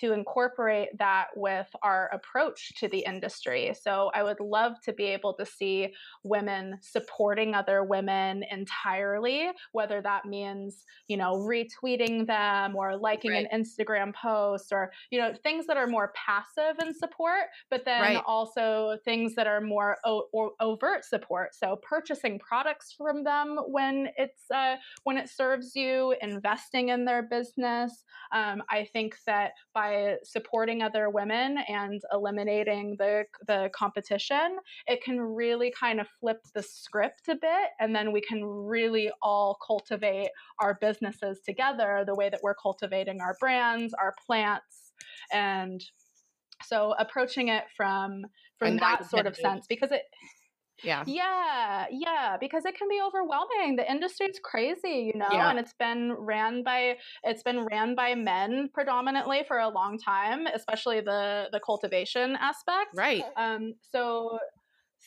to incorporate that with our approach to the industry. So I would love to be able to see women supporting other women entirely, whether that means, you know, retweeting them or liking right. an Instagram post or, you know, things that are more passive in support, but then right. also things that are more o- overt support. So purchasing products from them when it's uh, when it serves you, investing in their business. Um, I think think that by supporting other women and eliminating the the competition, it can really kind of flip the script a bit and then we can really all cultivate our businesses together the way that we're cultivating our brands, our plants and so approaching it from from that sort of sense because it yeah. Yeah. Yeah. Because it can be overwhelming. The industry is crazy, you know, yeah. and it's been ran by it's been ran by men predominantly for a long time, especially the the cultivation aspect. Right. Um, so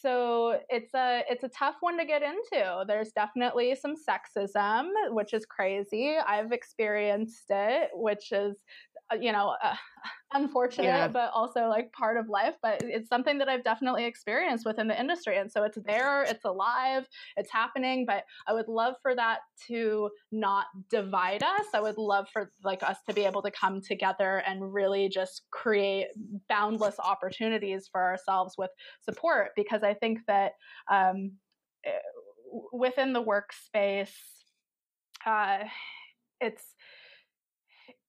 so it's a it's a tough one to get into there's definitely some sexism which is crazy i've experienced it which is you know, uh, unfortunate, yeah. but also like part of life. But it's something that I've definitely experienced within the industry. And so it's there, it's alive, it's happening. But I would love for that to not divide us. I would love for like us to be able to come together and really just create boundless opportunities for ourselves with support. Because I think that um, eh, within the workspace, uh, it's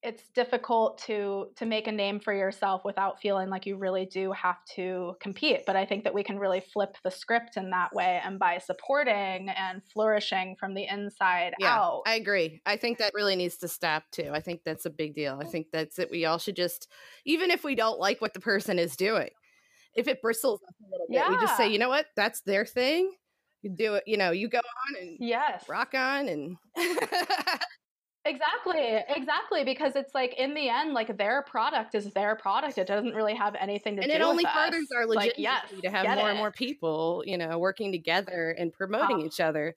it's difficult to to make a name for yourself without feeling like you really do have to compete but i think that we can really flip the script in that way and by supporting and flourishing from the inside yeah, out. I agree i think that really needs to stop too i think that's a big deal i mm. think that's it we all should just even if we don't like what the person is doing if it bristles up a little bit yeah. we just say you know what? That's their thing you do it you know you go on and yes. rock on and Exactly, exactly. Because it's like in the end, like their product is their product. It doesn't really have anything to and do. And it only furthers us. our legitimacy like, yes, to have more it. and more people, you know, working together and promoting oh. each other.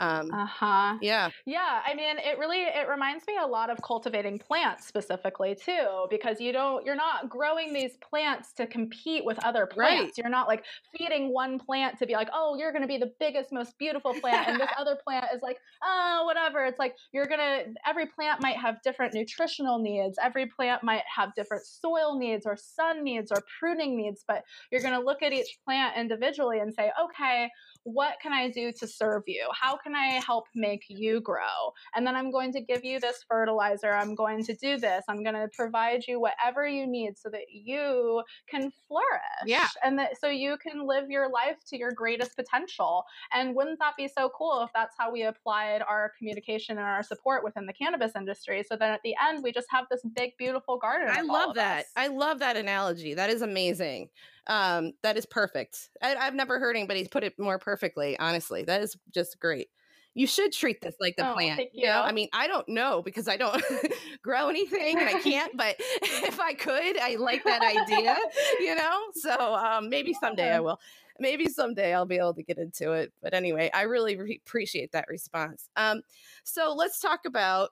Um, uh-huh. Yeah. Yeah. I mean, it really, it reminds me a lot of cultivating plants specifically too, because you don't, you're not growing these plants to compete with other plants. Right. You're not like feeding one plant to be like, oh, you're going to be the biggest, most beautiful plant. And this other plant is like, oh, whatever. It's like, you're going to, every plant might have different nutritional needs. Every plant might have different soil needs or sun needs or pruning needs, but you're going to look at each plant individually and say, okay, what can I do to serve you? How can I help make you grow? And then I'm going to give you this fertilizer. I'm going to do this. I'm going to provide you whatever you need so that you can flourish. Yeah. And that so you can live your life to your greatest potential. And wouldn't that be so cool if that's how we applied our communication and our support within the cannabis industry? So then at the end, we just have this big, beautiful garden. I love that. us. I love that analogy. That is amazing. Um, that is perfect. I, I've never heard anybody put it more perfectly. Honestly, that is just great. You should treat this like the Oh, plant. thank know, I mean, I don't know because I don't grow anything and I can't. But if I could, I like that idea. You know, so um, maybe someday I will. Maybe someday I'll be able to get into it. But anyway, I really re- appreciate that response. Um, so let's talk about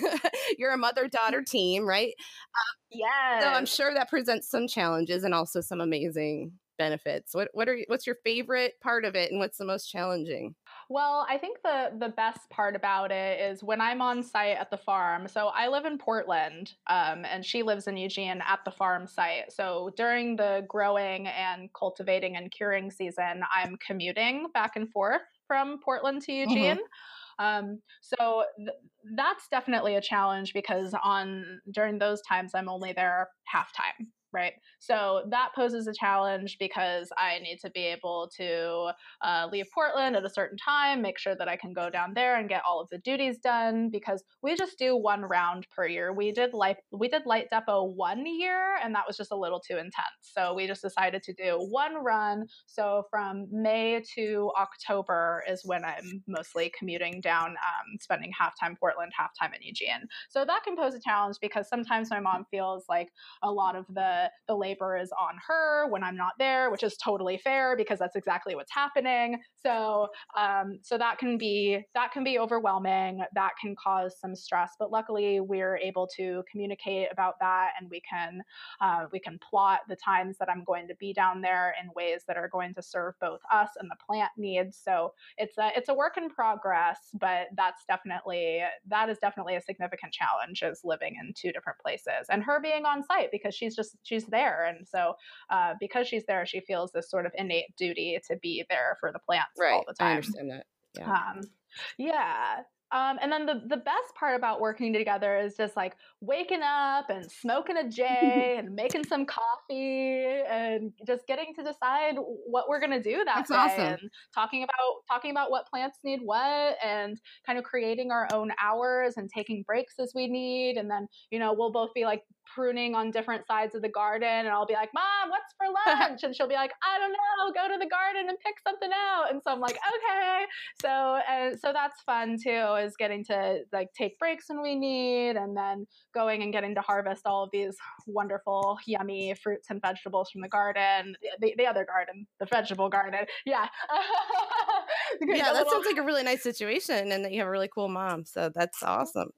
you're a mother daughter team, right? Yes. So I'm sure that presents some challenges and also some amazing benefits. What what are what's your favorite part of it and what's the most challenging? Well, I think the the best part about it is when I'm on site at the farm. So I live in Portland, um, and she lives in Eugene at the farm site. So during the growing and cultivating and curing season, I'm commuting back and forth from Portland to Eugene. Um, so th- that's definitely a challenge because on during those times I'm only there half time, right? So that poses a challenge because I need to be able to uh, leave Portland at a certain time, make sure that I can go down there and get all of the duties done because we just do one round per year. We did light we did light depot one year and that was just a little too intense. So we just decided to do one run. So from May to October is when I'm mostly commuting down, um, spending half time Portland, half time in Eugene. So that can pose a challenge because sometimes my mom feels like a lot of the the labor is on her when I'm not there, which is totally fair because that's exactly what's happening. So um, so that can be that can be overwhelming. That can cause some stress. But luckily, we're able to communicate about that, and we can uh, we can plot the times that I'm going to be down there in ways that are going to serve both us and the plant needs. So it's a it's a work in progress, but that's definitely that is definitely a significant challenge is living in two different places and her being on site because she's just she's there, and so uh, because she's there, she feels this sort of innate duty to be there for the plants all the time. I understand that. Yeah. Um, yeah. Um, and then the, the best part about working together is just like waking up and smoking a J and making some coffee and just getting to decide what we're gonna do that That's day awesome. and talking about talking about what plants need what and kind of creating our own hours and taking breaks as we need and then you know we'll both be like pruning on different sides of the garden and I'll be like mom what's for lunch? And she'll be like I don't know go to the garden and pick something out. And so I'm like okay. So and so that's fun too is getting to like take breaks when we need and then going and getting to harvest all of these wonderful yummy fruits and vegetables from the garden the, the other garden the vegetable garden. Yeah. Yeah, that little- sounds like a really nice situation and that you have a really cool mom. So that's awesome.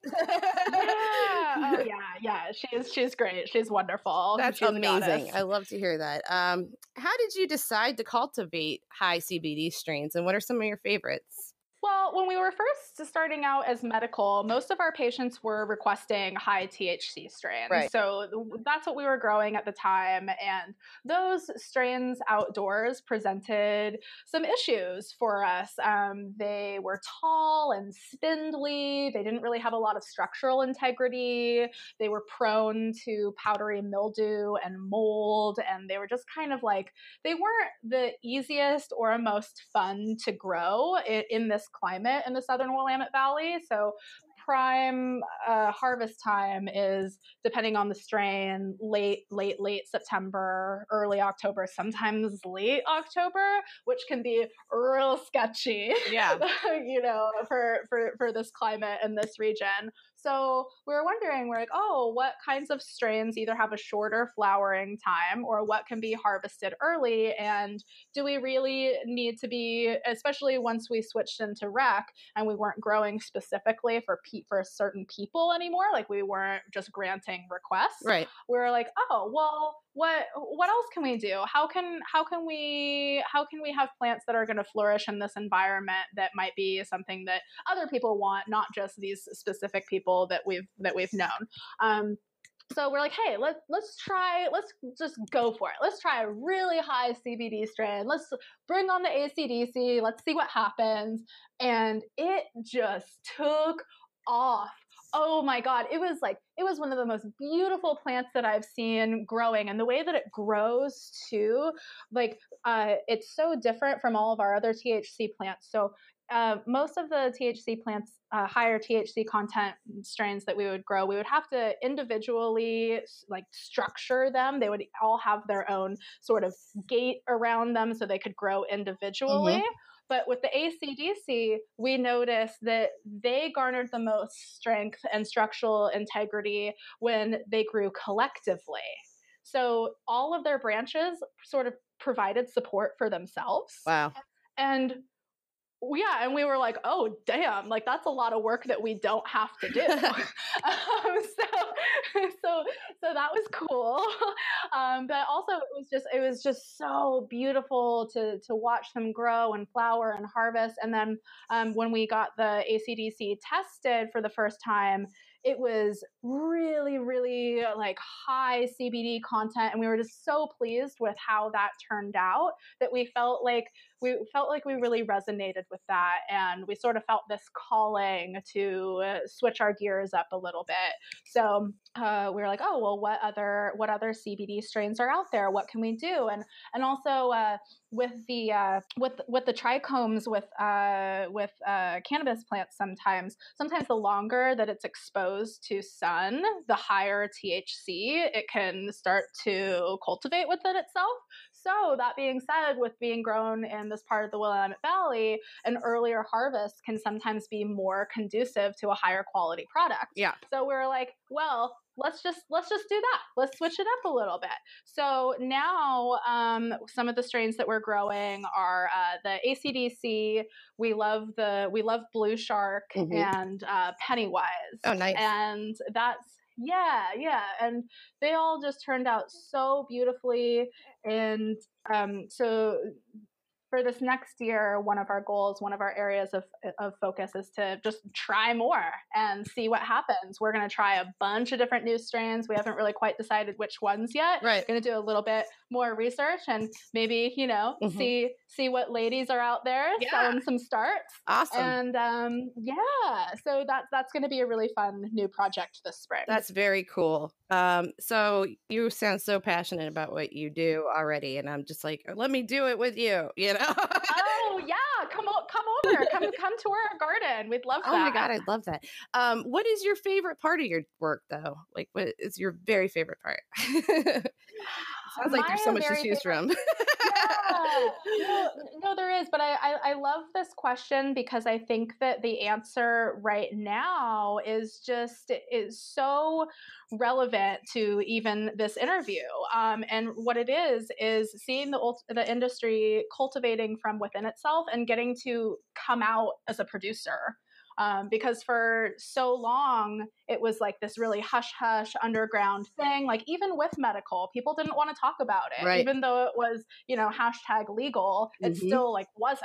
Yeah. Oh yeah, yeah. She's she's great. She's wonderful. That's She's amazing. I love to hear that. Um, how did you decide to cultivate high CBD strains and what are some of your favorites? Well, when we were first starting out as medical, most of our patients were requesting high THC strains. Right. So that's what we were growing at the time. And those strains outdoors presented some issues for us. Um, they were tall and spindly, they didn't really have a lot of structural integrity, they were prone to powdery mildew and mold, and they were just kind of like they weren't the easiest or most fun to grow in, in this climate in the southern Willamette Valley. So prime uh, harvest time is depending on the strain late late late september early october sometimes late october which can be real sketchy Yeah. you know for for for this climate in this region so we were wondering we're like oh what kinds of strains either have a shorter flowering time or what can be harvested early and do we really need to be especially once we switched into rec and we weren't growing specifically for pe- for certain people anymore like we weren't just granting requests Right. we were like oh well what what else can we do how can how can we how can we have plants that are going to flourish in this environment that might be something that other people want not just these specific people that we've that we've known um, so we're like, hey, let's let's try, let's just go for it. Let's try a really high CBD strain. Let's bring on the ACDC. Let's see what happens. And it just took off. Oh my God. It was like, it was one of the most beautiful plants that I've seen growing. And the way that it grows too, like, uh, it's so different from all of our other THC plants. So uh, most of the THC plants, uh, higher THC content strains that we would grow, we would have to individually like structure them. They would all have their own sort of gate around them so they could grow individually. Mm-hmm. But with the ACDC, we noticed that they garnered the most strength and structural integrity when they grew collectively. So all of their branches sort of provided support for themselves. Wow. And yeah and we were like oh damn like that's a lot of work that we don't have to do. Um, so so so that was cool. Um, but also it was just it was just so beautiful to to watch them grow and flower and harvest. And then um, when we got the acdc tested for the first time it was really really like high cbd content and we were just so pleased with how that turned out that we felt like we felt like we really resonated with that and we sort of felt this calling to switch our gears up a little bit. So uh, we were like oh well what other what other cbd strains are out there? What can we do? And and also uh, with the uh, with with the trichomes with uh, with uh, cannabis plants sometimes. Sometimes the longer that it's exposed to sun the higher THC it can start to cultivate within itself so, that being said, with being grown in this part of the Willamette Valley, an earlier harvest can sometimes be more conducive to a higher quality product. Yeah. So we're like, well, let's just let's just do that let's switch it up a little bit so now um, some of the strains that we're growing are uh, the acdc we love the we love blue shark mm-hmm. and uh, pennywise oh nice and that's yeah, yeah. And they all just turned out so beautifully. And um, so for this next year, one of our goals, one of our areas of, of focus is to just try more and see what happens. We're going to try a bunch of different new strains. We haven't really quite decided which ones yet. Right. Going to do a little bit more research and maybe, you know, mm-hmm. see see what ladies are out there yeah. selling some starts. Awesome. And um, yeah, so that's that's going to be a really fun new project this spring. That's very cool. Um, so you sound so passionate about what you do already, and I'm just like, let me do it with you. You know. Oh yeah, come on, come over, come come to our garden. We'd love that. Oh my god, I'd love that. Um, what is your favorite part of your work though? Like, what is your very favorite part? Sounds like there's so much to choose from. yeah. No, no, there is, but I, I, I love this question because I think that the answer right now is just is so relevant to even this interview. Um, and what it is is seeing the the industry cultivating from within itself and getting to come out as a producer um, because for so long it was like this really hush hush underground thing like even with medical people didn't want to talk about it right. even though it was you know hashtag legal it mm-hmm. still like wasn't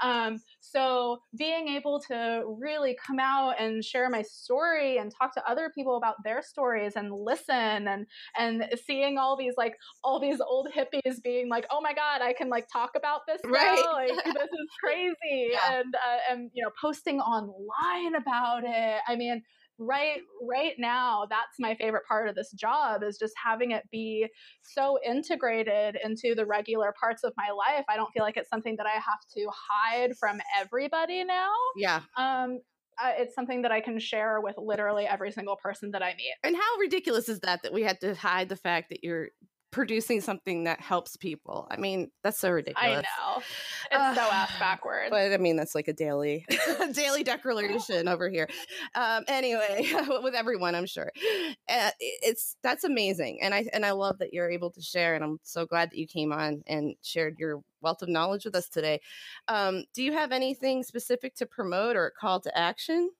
um, so being able to really come out and share my story and talk to other people about their stories and listen and and seeing all these like all these old hippies being like, oh my god, I can like talk about this right. now. Like this is crazy, yeah. and uh, and you know posting online about it. I mean right right now that's my favorite part of this job is just having it be so integrated into the regular parts of my life. I don't feel like it's something that i have to hide from everybody now. Yeah. Um uh, it's something that I can share with literally every single person that I meet. And how ridiculous is that that we had to hide the fact that you're producing something that helps people. I mean, that's so ridiculous. I know. It's uh, so ass backwards. But I mean, that's like a daily daily declaration over here. Um, anyway, with everyone, I'm sure. Uh, it's that's amazing. And I and I love that you're able to share and I'm so glad that you came on and shared your wealth of knowledge with us today. Um, do you have anything specific to promote or call to action?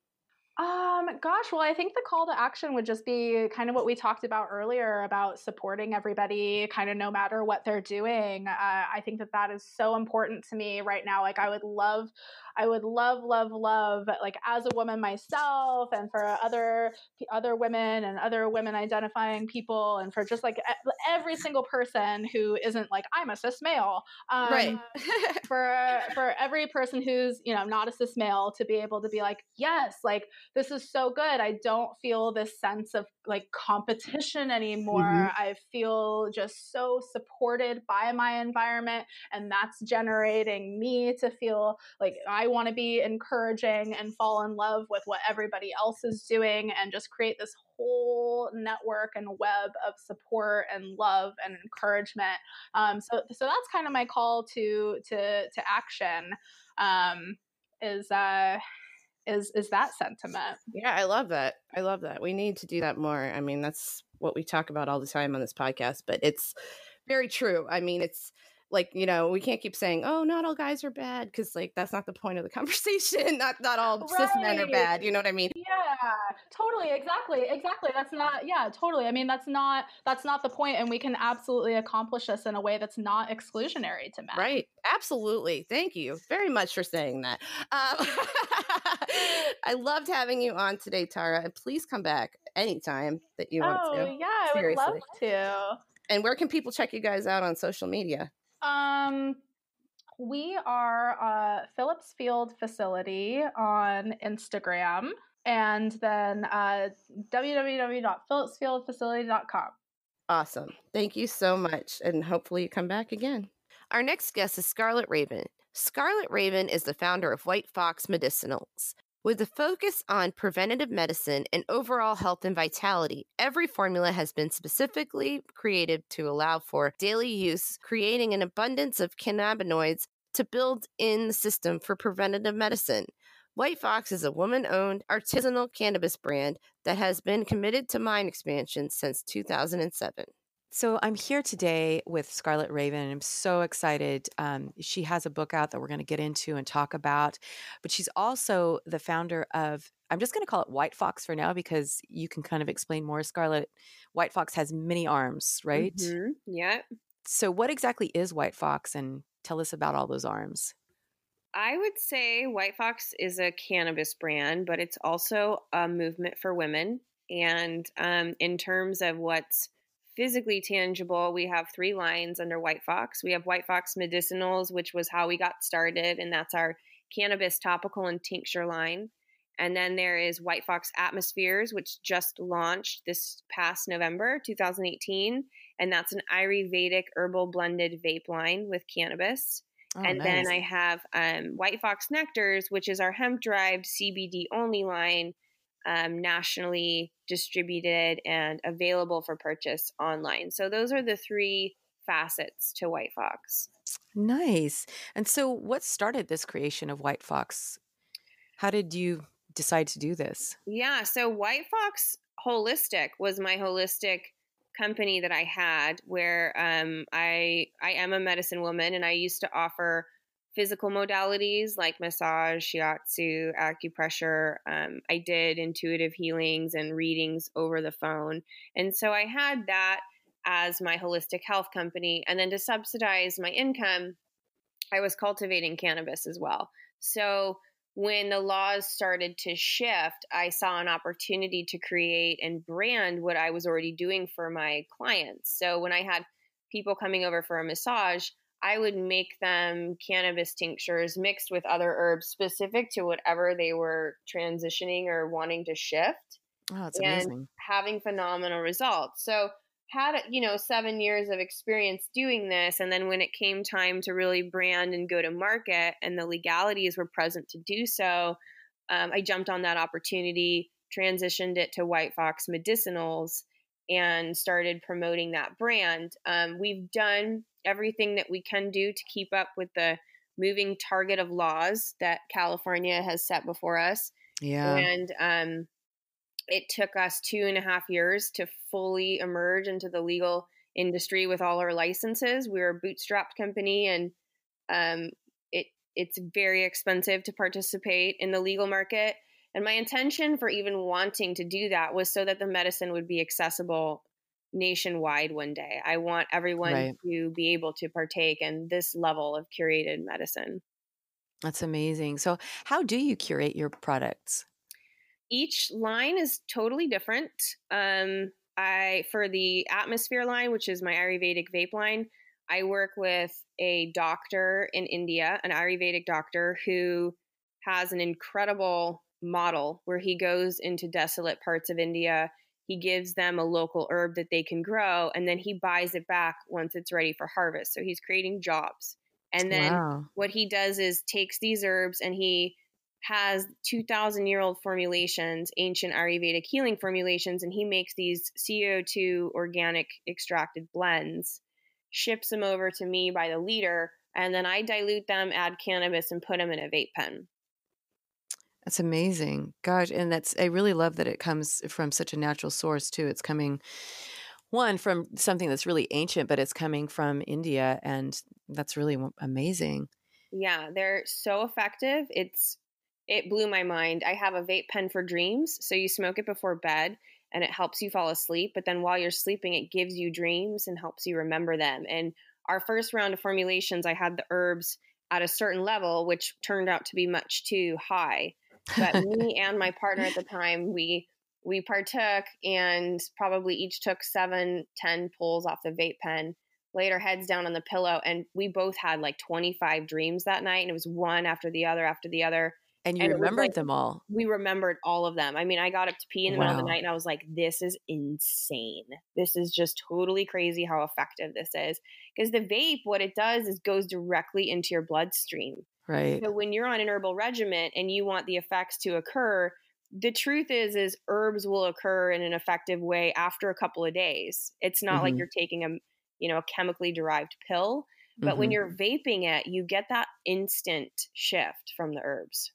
Um, gosh, well, I think the call to action would just be kind of what we talked about earlier about supporting everybody, kind of no matter what they're doing. Uh, I think that that is so important to me right now. Like, I would love, I would love, love, love, like as a woman myself, and for other other women and other women identifying people, and for just like every single person who isn't like I'm a cis male, um, right? for for every person who's you know not a cis male to be able to be like, yes, like this is so good. I don't feel this sense of like competition anymore. Mm-hmm. I feel just so supported by my environment, and that's generating me to feel like I want to be encouraging and fall in love with what everybody else is doing and just create this whole network and web of support and love and encouragement. Um, so, so that's kind of my call to to to action. Um, is uh is is that sentiment. Yeah, I love that. I love that. We need to do that more. I mean, that's what we talk about all the time on this podcast, but it's very true. I mean, it's like you know we can't keep saying oh not all guys are bad because like that's not the point of the conversation not not all right. cis men are bad you know what i mean? Yeah totally exactly exactly that's not yeah totally i mean that's not that's not the point and we can absolutely accomplish this in a way that's not exclusionary to men. Right absolutely thank you very much for saying that um, i loved having you on today tara and please come back anytime that you oh, want to yeah i would love to. And where can people check you guys out on social media um, we are uh, Phillips Field Facility on Instagram, and then uh, www.phillipsfieldfacility.com. Awesome. Thank you so much. And hopefully you come back again. Our next guest is Scarlett Raven. Scarlett Raven is the founder of White Fox Medicinals. With a focus on preventative medicine and overall health and vitality, every formula has been specifically created to allow for daily use, creating an abundance of cannabinoids to build in the system for preventative medicine. White Fox is a woman owned artisanal cannabis brand that has been committed to mind expansion since 2007. So I'm here today with Scarlett Raven. I'm so excited. Um, she has a book out that we're going to get into and talk about, but she's also the founder of. I'm just going to call it White Fox for now because you can kind of explain more. Scarlett, White Fox has many arms, right? Mm-hmm. Yeah. So what exactly is White Fox, and tell us about all those arms. I would say White Fox is a cannabis brand, but it's also a movement for women. And um, in terms of what's physically tangible, we have three lines under White Fox. We have White Fox Medicinals, which was how we got started, and that's our cannabis topical and tincture line. And then there is White Fox Atmospheres, which just launched this past November 2018. And that's an Ayurvedic herbal blended vape line with cannabis. Oh, and nice. then I have um, White Fox Nectars, which is our hemp derived CBD only line um, nationally distributed and available for purchase online. So those are the three facets to White Fox. Nice. And so, what started this creation of White Fox? How did you decide to do this? Yeah, so White Fox Holistic was my holistic company that I had, where um, I I am a medicine woman, and I used to offer physical modalities like massage, shiatsu, acupressure. Um, I did intuitive healings and readings over the phone. And so I had that as my holistic health company. And then to subsidize my income, I was cultivating cannabis as well. So when the laws started to shift, I saw an opportunity to create and brand what I was already doing for my clients. So when I had people coming over for a massage, I would make them cannabis tinctures mixed with other herbs specific to whatever they were transitioning or wanting to shift. Oh, that's and amazing. Having phenomenal results. So had you know 7 years of experience doing this and then when it came time to really brand and go to market and the legalities were present to do so, um, I jumped on that opportunity, transitioned it to White Fox Medicinals and started promoting that brand. Um, we've done everything that we can do to keep up with the moving target of laws that California has set before us. Yeah. And um, it took us two and a half years to fully emerge into the legal industry with all our licenses. We're a bootstrapped company and um, it it's very expensive to participate in the legal market. And my intention for even wanting to do that was so that the medicine would be accessible nationwide one day. I want everyone Right. to be able to partake in this level of curated medicine. That's amazing. So, how do you curate your products? each line is totally different. Um, I for the atmosphere line, which is my Ayurvedic vape line, I work with a doctor in India, an Ayurvedic doctor who has an incredible model where he goes into desolate parts of India. He gives them a local herb that they can grow, and then he buys it back once it's ready for harvest. So he's creating jobs. And then wow. what he does is takes these herbs and he has 2000 year old formulations ancient ayurvedic healing formulations and he makes these co2 organic extracted blends ships them over to me by the liter and then i dilute them add cannabis and put them in a vape pen That's amazing. Gosh, and that's I really love that it comes from such a natural source too. It's coming one from something that's really ancient, but it's coming from India and that's really amazing. yeah they're so effective it's it blew my mind i have a vape pen for dreams so you smoke it before bed and it helps you fall asleep but then while you're sleeping it gives you dreams and helps you remember them and our first round of formulations i had the herbs at a certain level which turned out to be much too high but me and my partner at the time we we partook and probably each took seven ten pulls off the vape pen laid our heads down on the pillow and we both had like 25 dreams that night and it was one after the other after the other And you And remembered like- them all. we remembered all of them. I mean i got up to pee in the middle of the night and i was like this is insane. This is just totally crazy how effective this is. Because the vape what it does is goes directly into your bloodstream Right. so when you're on an herbal regimen and you want the effects to occur, the truth is is herbs will occur in an effective way after a couple of days. It's not like Mhm. you're taking a you know a chemically derived pill, but when Mhm. you're vaping it, you get that instant shift from the herbs.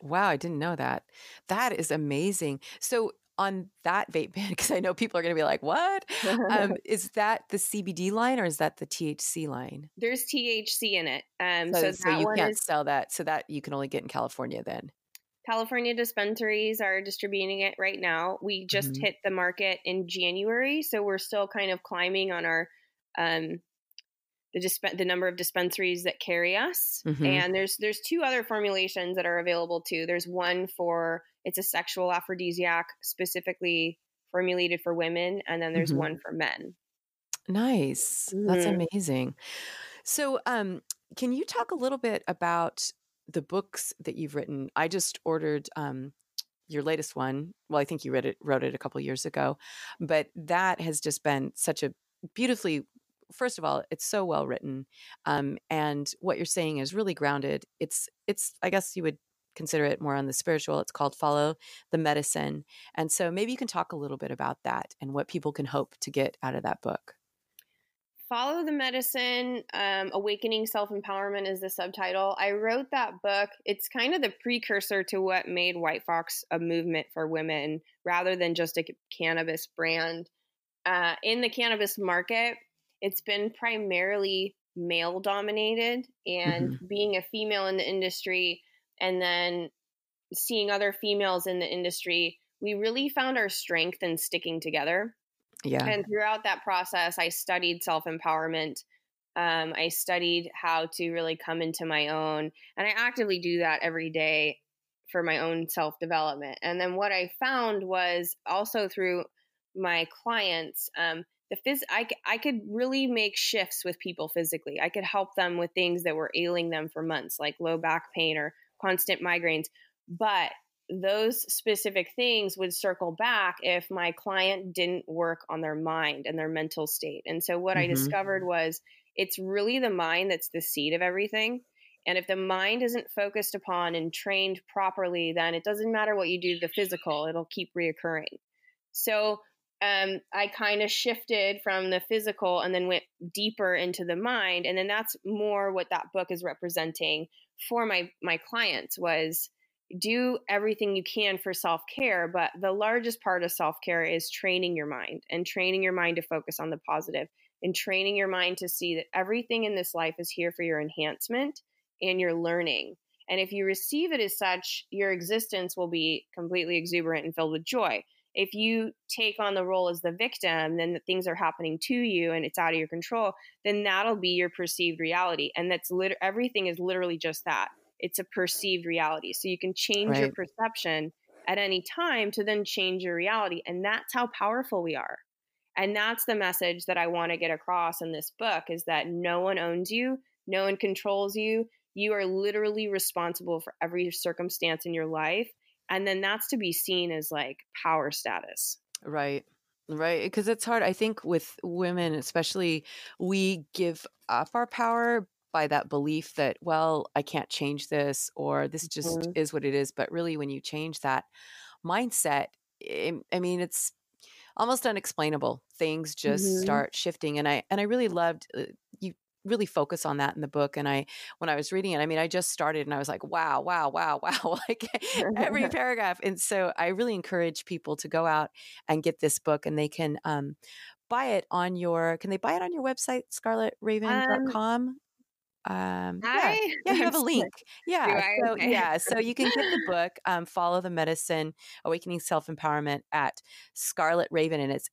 Wow, I didn't know that. That is amazing. So on that vape pen, because I know people are going to be like, "What?" Um, is that the CBD line or is that the THC line? There's THC in it, um, So, so, so you can't is sell that. So that you can only get in California then. California dispensaries are distributing it right now. We just Mhm. hit the market in January, so we're still kind of climbing on our um, the disp- the number of dispensaries that carry us. Mhm. And there's there's two other formulations that are available too. There's one for it's a sexual aphrodisiac specifically formulated for women, and then there's Mhm. one for men. Nice. That's Mhm. amazing. So, um, can you talk a little bit about the books that you've written? I just ordered um, your latest one. Well, I think you read it, wrote it a couple years ago, but that has just been such a beautifully. First of all, it's so well written, um, and what you're saying is really grounded. It's, it's. I guess you would consider it more on the spiritual. It's called "Follow the Medicine," and so maybe you can talk a little bit about that and what people can hope to get out of that book. Follow the Medicine, um, Awakening Self Empowerment is the subtitle. I wrote that book. It's kind of the precursor to what made White Fox a movement for women rather than just a cannabis brand. Uh, in the cannabis market, it's been primarily male dominated, and being a female in the industry and then seeing other females in the industry, we really found our strength in sticking together. Yeah. And throughout that process, I studied self empowerment. Um, I studied how to really come into my own. And I actively do that every day for my own self development. And then what I found was also through my clients, um, the phys- I, I could really make shifts with people physically. I could help them with things that were ailing them for months, like low back pain or constant migraines. But those specific things would circle back if my client didn't work on their mind and their mental state. And so what I Mhm. discovered was it's really the mind that's the seed of everything. And if the mind isn't focused upon and trained properly, then it doesn't matter what you do to the physical, it'll keep reoccurring. So um, I kind of shifted from the physical and then went deeper into the mind. And then that's more what that book is representing for my my clients was do everything you can for self care, but the largest part of self care is training your mind and training your mind to focus on the positive and training your mind to see that everything in this life is here for your enhancement and your learning. And if you receive it as such, your existence will be completely exuberant and filled with joy. If you take on the role as the victim, then things are happening to you and it's out of your control, then that'll be your perceived reality. And that's lit- everything is literally just that. It's a perceived reality. So you can change right. your perception at any time to then change your reality. And that's how powerful we are. And that's the message that I want to get across in this book is that no one owns you, no one controls you. You are literally responsible for every circumstance in your life. And then that's to be seen as like power status. Right. Right. Because it's hard. I think with women, especially, we give up our power by that belief that, well, I can't change this or this just mm-hmm. is what it is. But really, when you change that mindset, it, I mean, it's almost unexplainable things just mm-hmm. start shifting and i and i really loved you really focus on that in the book and i when i was reading it i mean i just started and i was like wow wow wow wow like every paragraph and so i really encourage people to go out and get this book and they can um, buy it on your can they buy it on your website scarletravin.com um, um yeah, yeah you have a link. yeah so okay. yeah so you can get the book um follow the medicine awakening self-empowerment at scarlet ravin and it's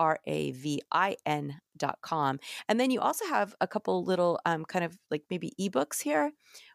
s-c-a-r-l-e-t r-a-v-i-n dot com and then you also have a couple little um kind of like maybe ebooks here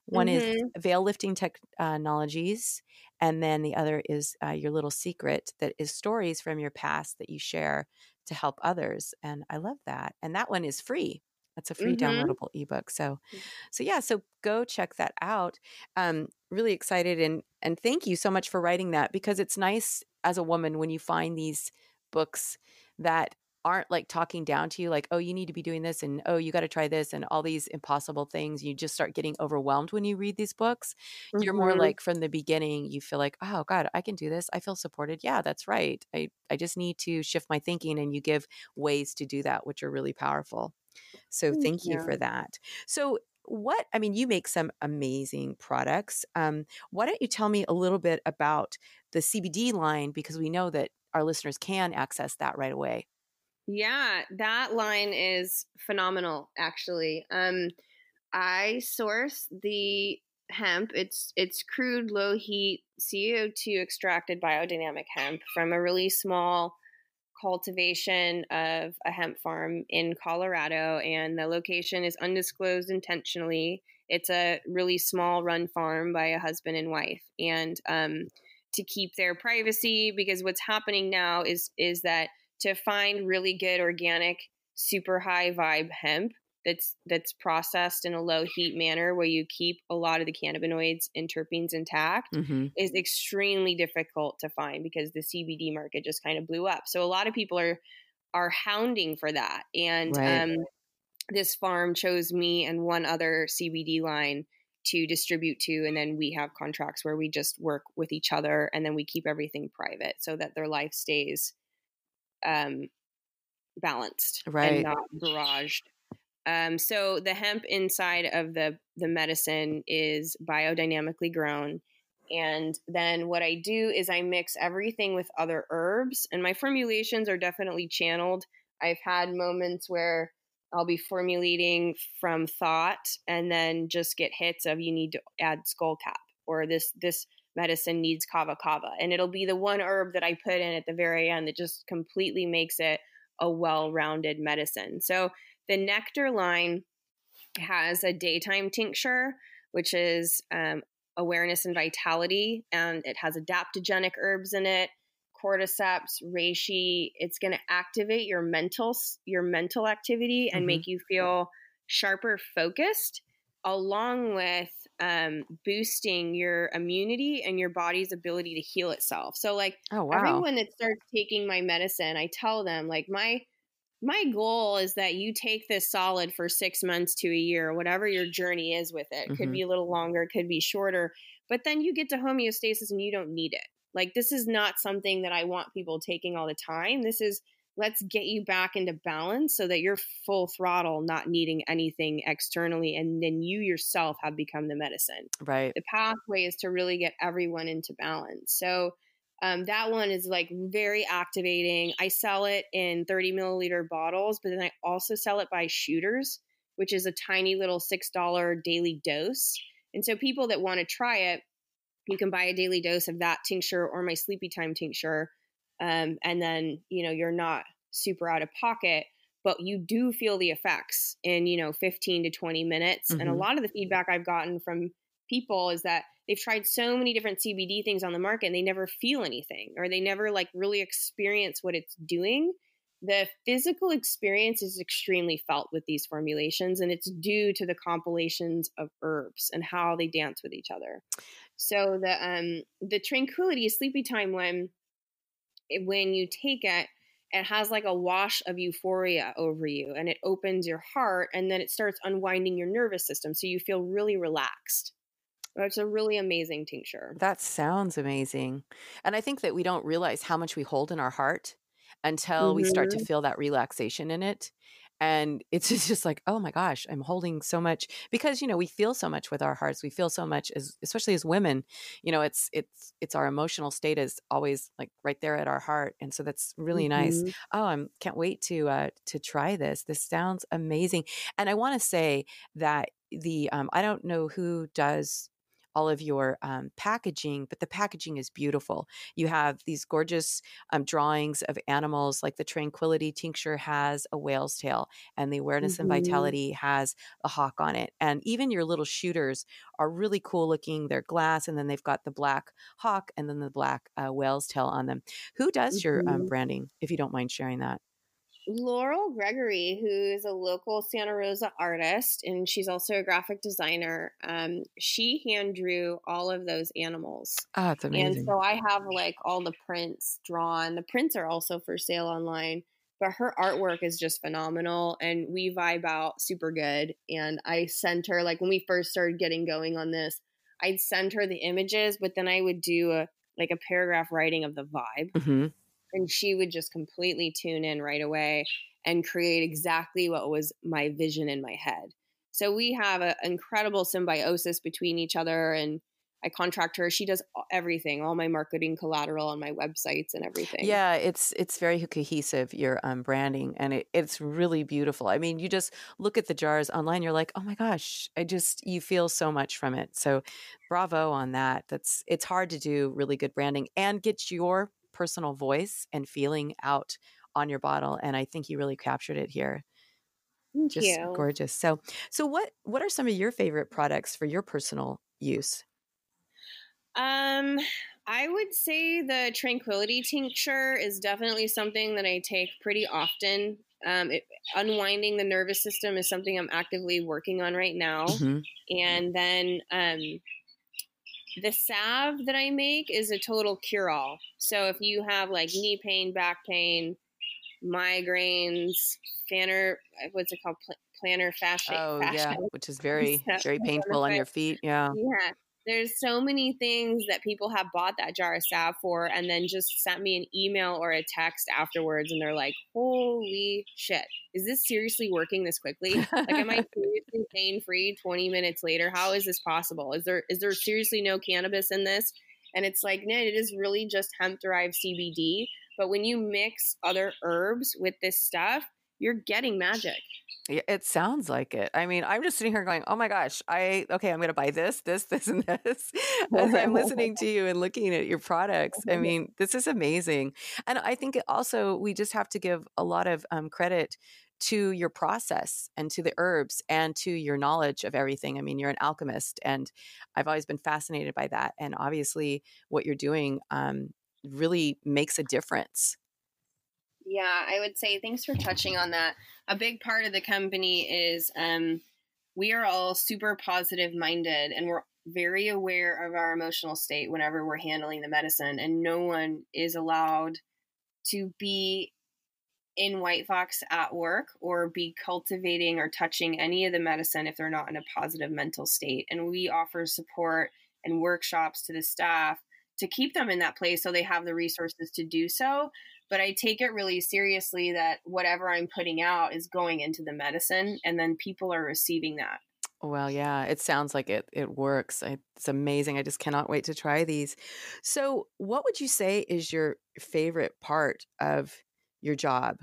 one mm-hmm. is veil lifting technologies and then the other is uh, your little secret that is stories from your past that you share to help others and i love that and that one is free that's a free mm-hmm. downloadable ebook so mm. so yeah so go check that out um really excited and and thank you so much for writing that because it's nice as a woman when you find these books that aren't like talking down to you like oh you need to be doing this and oh you got to try this and all these impossible things you just start getting overwhelmed when you read these books mm-hmm. you're more mm-hmm. like from the beginning you feel like oh god i can do this i feel supported yeah that's right i i just need to shift my thinking and you give ways to do that which are really powerful so thank you for that so what i mean you make some amazing products um, why don't you tell me a little bit about the cbd line because we know that our listeners can access that right away yeah, that line is phenomenal actually. Um I source the hemp. It's it's crude low heat CO2 extracted biodynamic hemp from a really small cultivation of a hemp farm in Colorado and the location is undisclosed intentionally. It's a really small run farm by a husband and wife and um to keep their privacy because what's happening now is is that to find really good organic, super high vibe hemp that's that's processed in a low heat manner where you keep a lot of the cannabinoids and terpenes intact mm-hmm. is extremely difficult to find because the CBD market just kind of blew up. So a lot of people are are hounding for that. And right. um, this farm chose me and one other CBD line to distribute to and then we have contracts where we just work with each other and then we keep everything private so that their life stays um, balanced right. and not garaged Um, so the hemp inside of the the medicine is biodynamically grown, and then what I do is I mix everything with other herbs, and my formulations are definitely channeled. I've had moments where I'll be formulating from thought, and then just get hits of you need to add skullcap or this this medicine needs kava kava. And it'll be the one herb that I put in at the very end that just completely makes it a well rounded medicine. So the nectar line has a daytime tincture, which is um, awareness and vitality, and it has adaptogenic herbs in it. Cordyceps, reishi, it's going to activate your mental your mental activity and mm-hmm. make you feel sharper focused along with um, boosting your immunity and your body's ability to heal itself. So, like, oh, wow. everyone that starts taking my medicine, I tell them, like, my my goal is that you take this solid for six months to a year, whatever your journey is with it. Mm-hmm. Could be a little longer, could be shorter, but then you get to homeostasis and you don't need it. Like, this is not something that I want people taking all the time. This is let's get you back into balance so that you're full throttle, not needing anything externally. And then you yourself have become the medicine. Right. The pathway is to really get everyone into balance. So, um, that one is like very activating. I sell it in 30 milliliter bottles, but then I also sell it by shooters, which is a tiny little $6 daily dose. And so people that want to try it, you can buy a daily dose of that tincture or my sleepy time tincture. Um, and then, you know, you're not super out of pocket, but you do feel the effects in, you know, 15 to 20 minutes. Mm-hmm. And a mm-hmm. lot of the feedback I've gotten from people is that they've tried so many different CBD things on the market and they never feel anything or they never like really experience what it's doing. The physical experience is extremely felt with these formulations and it's due to the compilations of herbs and how they dance with each other. So the um the tranquility sleepy time one when you take it it has like a wash of euphoria over you and it opens your heart and then it starts unwinding your nervous system so you feel really relaxed it's a really amazing tincture. That sounds amazing. And I think that we don't realize how much we hold in our heart until mm-hmm. we start to mm-hmm. feel that relaxation in it. And it's just like, oh my gosh, I'm holding so much because you know we feel so much with our hearts. We feel so much as, especially as women. You know, it's it's it's our emotional state is always like right there at our heart, and so that's really mm-hmm. nice. Oh, I can't wait to uh, to try this. This sounds amazing, and I want to say that the um, I don't know who does all of your um, packaging, but the packaging is beautiful. You have these gorgeous um, drawings of animals, like the Tranquility tincture has a whale's tail, and the Awareness mm-hmm. and Vitality has a hawk on it. And even your little shooters are really cool looking. They're glass, and then they've got the black hawk and then the black uh, whale's tail on them. Who does mm-hmm. your um, branding, if you don't mind sharing that? Laurel Gregory, who is a local Santa Rosa artist, and she's also a graphic designer. Um, she hand drew all of those animals. Ah, that's amazing. And so I have like all the prints drawn. The prints are also for sale online, but her artwork is just phenomenal, and we vibe out super good. And I sent her like when we first started getting going on this, I'd send her the images, but then I would do a like a paragraph writing of the vibe. Mm-hmm and she would just completely tune in right away and create exactly what was my vision in my head. So we have an incredible symbiosis between each other and I contract her. She does everything, all my marketing collateral on my websites and everything. Yeah, it's it's very cohesive your um, branding, and it, it's really beautiful. I mean, you just look at the jars online, you're like, oh my gosh, I just you feel so much from it. So, bravo on that. That's it's hard to do really good branding and get your personal voice and feeling out on your bottle and i think you really captured it here. Thank just you. gorgeous. So so what what are some of your favorite products for your personal use? Um i would say the tranquility tincture is definitely something that i take pretty often. Um, it, unwinding the nervous system is something i'm actively working on right now. Mm-hmm. and then um, the salve that I make is a total cure all. So if you have like knee pain, back pain, migraines, plantar, uh, what's it called? plantar fascia. Oh, fascia. yeah, which is very, very painful on your feet. Yeah. Yeah there's so many things that people have bought that jar of salve for and then just sent me an email or a text afterwards and they're like holy shit. Is this seriously working this quickly? Like am i seriously pain free 20 minutes later? How is this possible? Is there is there seriously no cannabis in this? And it's like no it is really just hemp derived cbd but when you mix other herbs with this stuff you're getting magic it sounds like it. I mean, I'm just sitting here going, "Oh my gosh, I okay, I'm going to buy this, this, this, and this." As I'm listening to you and looking at your products, I mean, this is amazing. And I think also we just have to give a lot of um, credit to your process and to the herbs and to your knowledge of everything. I mean, you're an alchemist, and I've always been fascinated by that. And obviously, what you're doing um, really makes a difference. Yeah, I would say thanks for touching on that. A big part of the company is um, we are all super positive minded and we're very aware of our emotional state whenever we're handling the medicine, and no one is allowed to be in White Fox at work or be cultivating or touching any of the medicine if they're not in a positive mental state. And we offer support and workshops to the staff to keep them in that place so they have the resources to do so but I take it really seriously that whatever I'm putting out is going into the medicine and then people are receiving that. Well, yeah, it sounds like it it works. It's amazing. I just cannot wait to try these. So, what would you say is your favorite part of your job?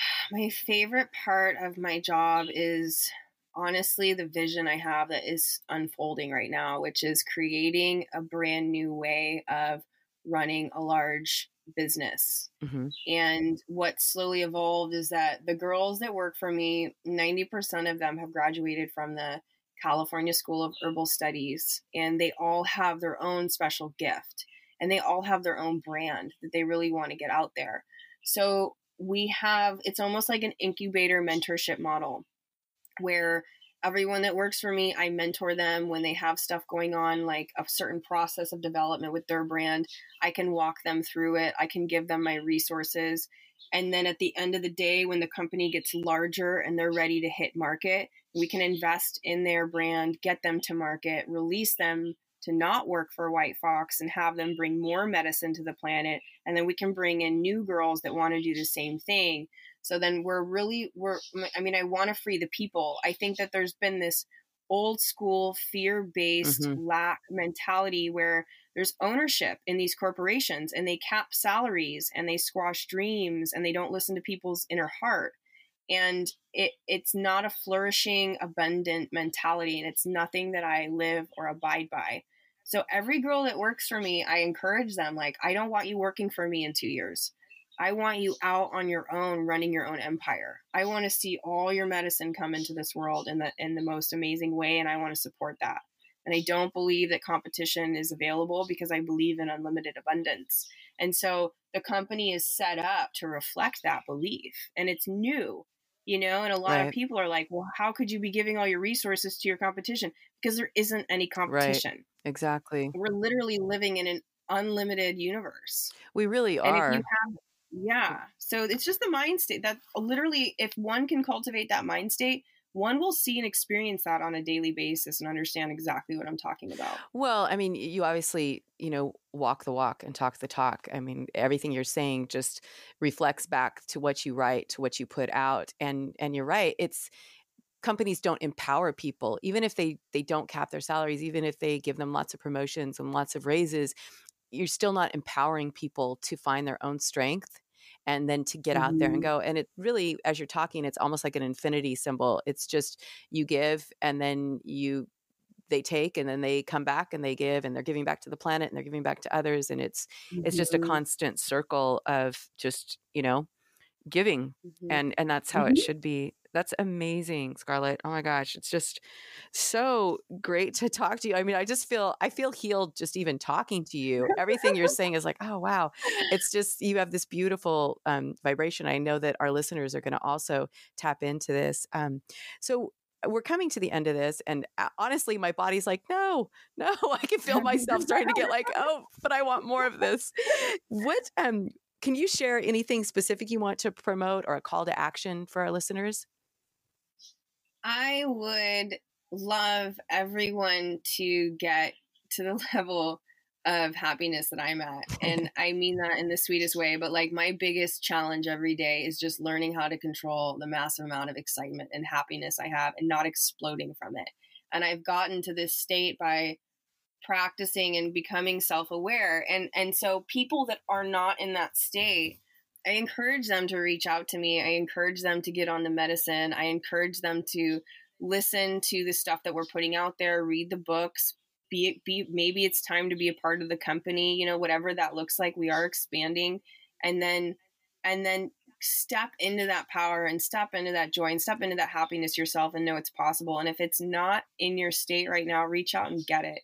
my favorite part of my job is honestly the vision I have that is unfolding right now, which is creating a brand new way of running a large business. Mm-hmm. And what slowly evolved is that the girls that work for me, 90% of them have graduated from the California School of Herbal Studies, and they all have their own special gift and they all have their own brand that they really want to get out there. So we have it's almost like an incubator mentorship model where everyone that works for me, I mentor them when they have stuff going on, like a certain process of development with their brand. I can walk them through it, I can give them my resources. And then at the end of the day, when the company gets larger and they're ready to hit market, we can invest in their brand, get them to market, release them to not work for White Fox and have them bring more medicine to the planet. And then we can bring in new girls that want to do the same thing. So then we're really, we're, I mean, I want to free the people. I think that there's been this old school fear based mm-hmm. lack mentality where there's ownership in these corporations and they cap salaries and they squash dreams and they don't listen to people's inner heart and it it's not a flourishing abundant mentality and it's nothing that i live or abide by so every girl that works for me i encourage them like i don't want you working for me in two years i want you out on your own running your own empire. I want to see all your medicine come into this world in the in the most amazing way and i want to support that. And i don't believe that competition is available because i believe in unlimited abundance. And so the company is set up to reflect that belief and it's new you know? And a lot right. of people are like well how could you be giving all your resources to your competition? Because there isn't any competition. Right. exactly. We're literally living in an unlimited universe. We really are. have, yeah so it's just the mind state that literally if one can cultivate that mind state one will see and experience that on a daily basis and understand exactly what I'm talking about. Well, I mean, you obviously, you know, walk the walk and talk the talk. I mean, everything you're saying just reflects back to what you write, to what you put out. And and you're right. It's companies don't empower people even if they they don't cap their salaries, even if they give them lots of promotions and lots of raises, you're still not empowering people to find their own strength and then to get mm-hmm. out there and mm-hmm. go. And it really, as you're talking, it's almost like an infinity symbol. It's just you give and then you they take and then they come back and they give and they're giving back to the planet and they're giving back to others and it's mm-hmm. it's just a mm-hmm. constant circle of just you know giving mm-hmm. and and that's how mm-hmm. it should be that's amazing, Scarlet. Oh my gosh, it's just so great to talk to you. I mean, I just feel I feel healed just even talking to you. Everything you're saying is like, oh wow, it's just you have this beautiful um, vibration. I know that our listeners are going to also tap into this. Um, so we're coming to the end of this and uh, honestly my body's like no no i can feel myself starting to get like oh but i want more of this what um can you share anything specific you want to promote or a call to action for our listeners I would love everyone to get to the level of happiness that I'm at. And I mean that in the sweetest way, but like my biggest challenge every day is just learning how to control the massive amount of excitement and happiness I have and not exploding from it. And I've gotten to this state by practicing and becoming self-aware and and so people that are not in that state I encourage them to reach out to me. I encourage them to get on the medicine. I encourage them to listen to the stuff that we're putting out there, read the books, be it be maybe it's time to be a part of the company, you know, whatever that looks like. We are expanding and then and then step into that power and step into that joy and step into that happiness yourself and know it's possible. And if it's not in your state right now, reach out and get it.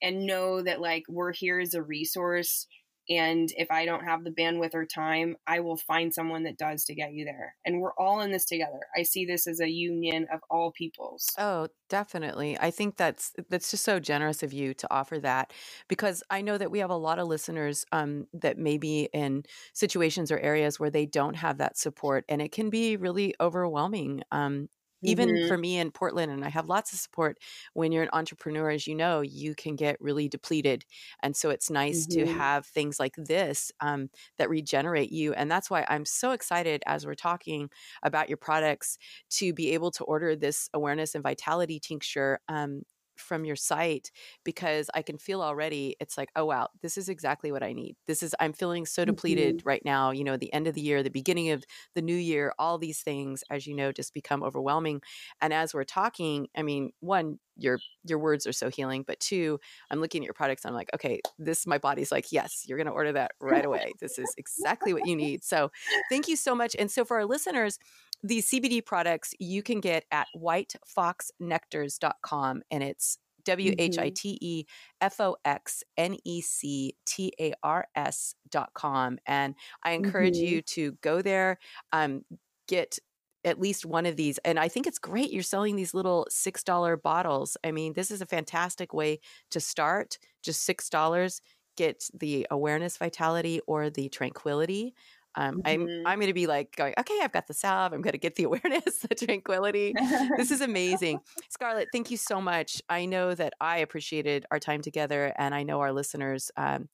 And know that like we're here as a resource and if I don't have the bandwidth or time, I will find someone that does to get you there. And we're all in this together. I see this as a union of all peoples. Oh, definitely. I think that's that's just so generous of you to offer that because I know that we have a lot of listeners um, that may be in situations or areas where they don't have that support, and it can be really overwhelming. Um, even mm-hmm. for me in Portland, and I have lots of support. When you're an entrepreneur, as you know, you can get really depleted, and so it's nice mm-hmm. to have things like this um, that regenerate you. And that's why I'm so excited as we're talking about your products to be able to order this awareness and vitality tincture. Um, from your site because I can feel already it's like, oh wow, this is exactly what I need. This is I'm feeling so depleted mm-hmm. right now, you know, the end of the year, the beginning of the new year, all these things as you know just become overwhelming. And as we're talking, I mean, one your your words are so healing but two i'm looking at your products i'm like okay this my body's like yes you're going to order that right away this is exactly what you need so thank you so much and so for our listeners these cbd products you can get at whitefoxnectars.com and it's W H I T E F O X N E C T A R S dot com. And I encourage mm-hmm. you to go there, um, get at least one of these. And I think it's great you're selling these little $6 bottles. I mean, this is a fantastic way to start. Just $6 get the awareness vitality or the tranquility. Um, mm-hmm. I'm I'm going to be like going, okay, I've got the salve. I'm going to get the awareness, the tranquility. this is amazing, Scarlet. Thank you so much. I know that I appreciated our time together, and I know our listeners um,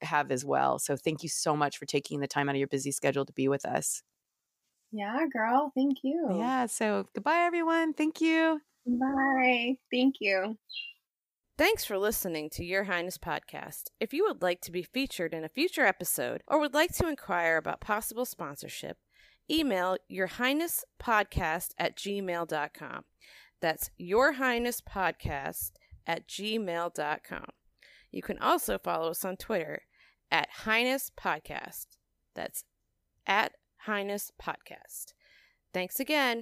have as well. So thank you so much for taking the time out of your busy schedule to be with us. Yeah, girl. Thank you. Yeah. So goodbye, everyone. Thank you. Bye. Thank you. Thanks for listening to Your Highness podcast. If you would like to be featured in a future episode or would like to inquire about possible sponsorship, email Your Highness podcast at gmail.com. That's Your Highness podcast at gmail.com. You can also follow us on Twitter at Highness Podcast. That's at Highness Podcast. Thanks again.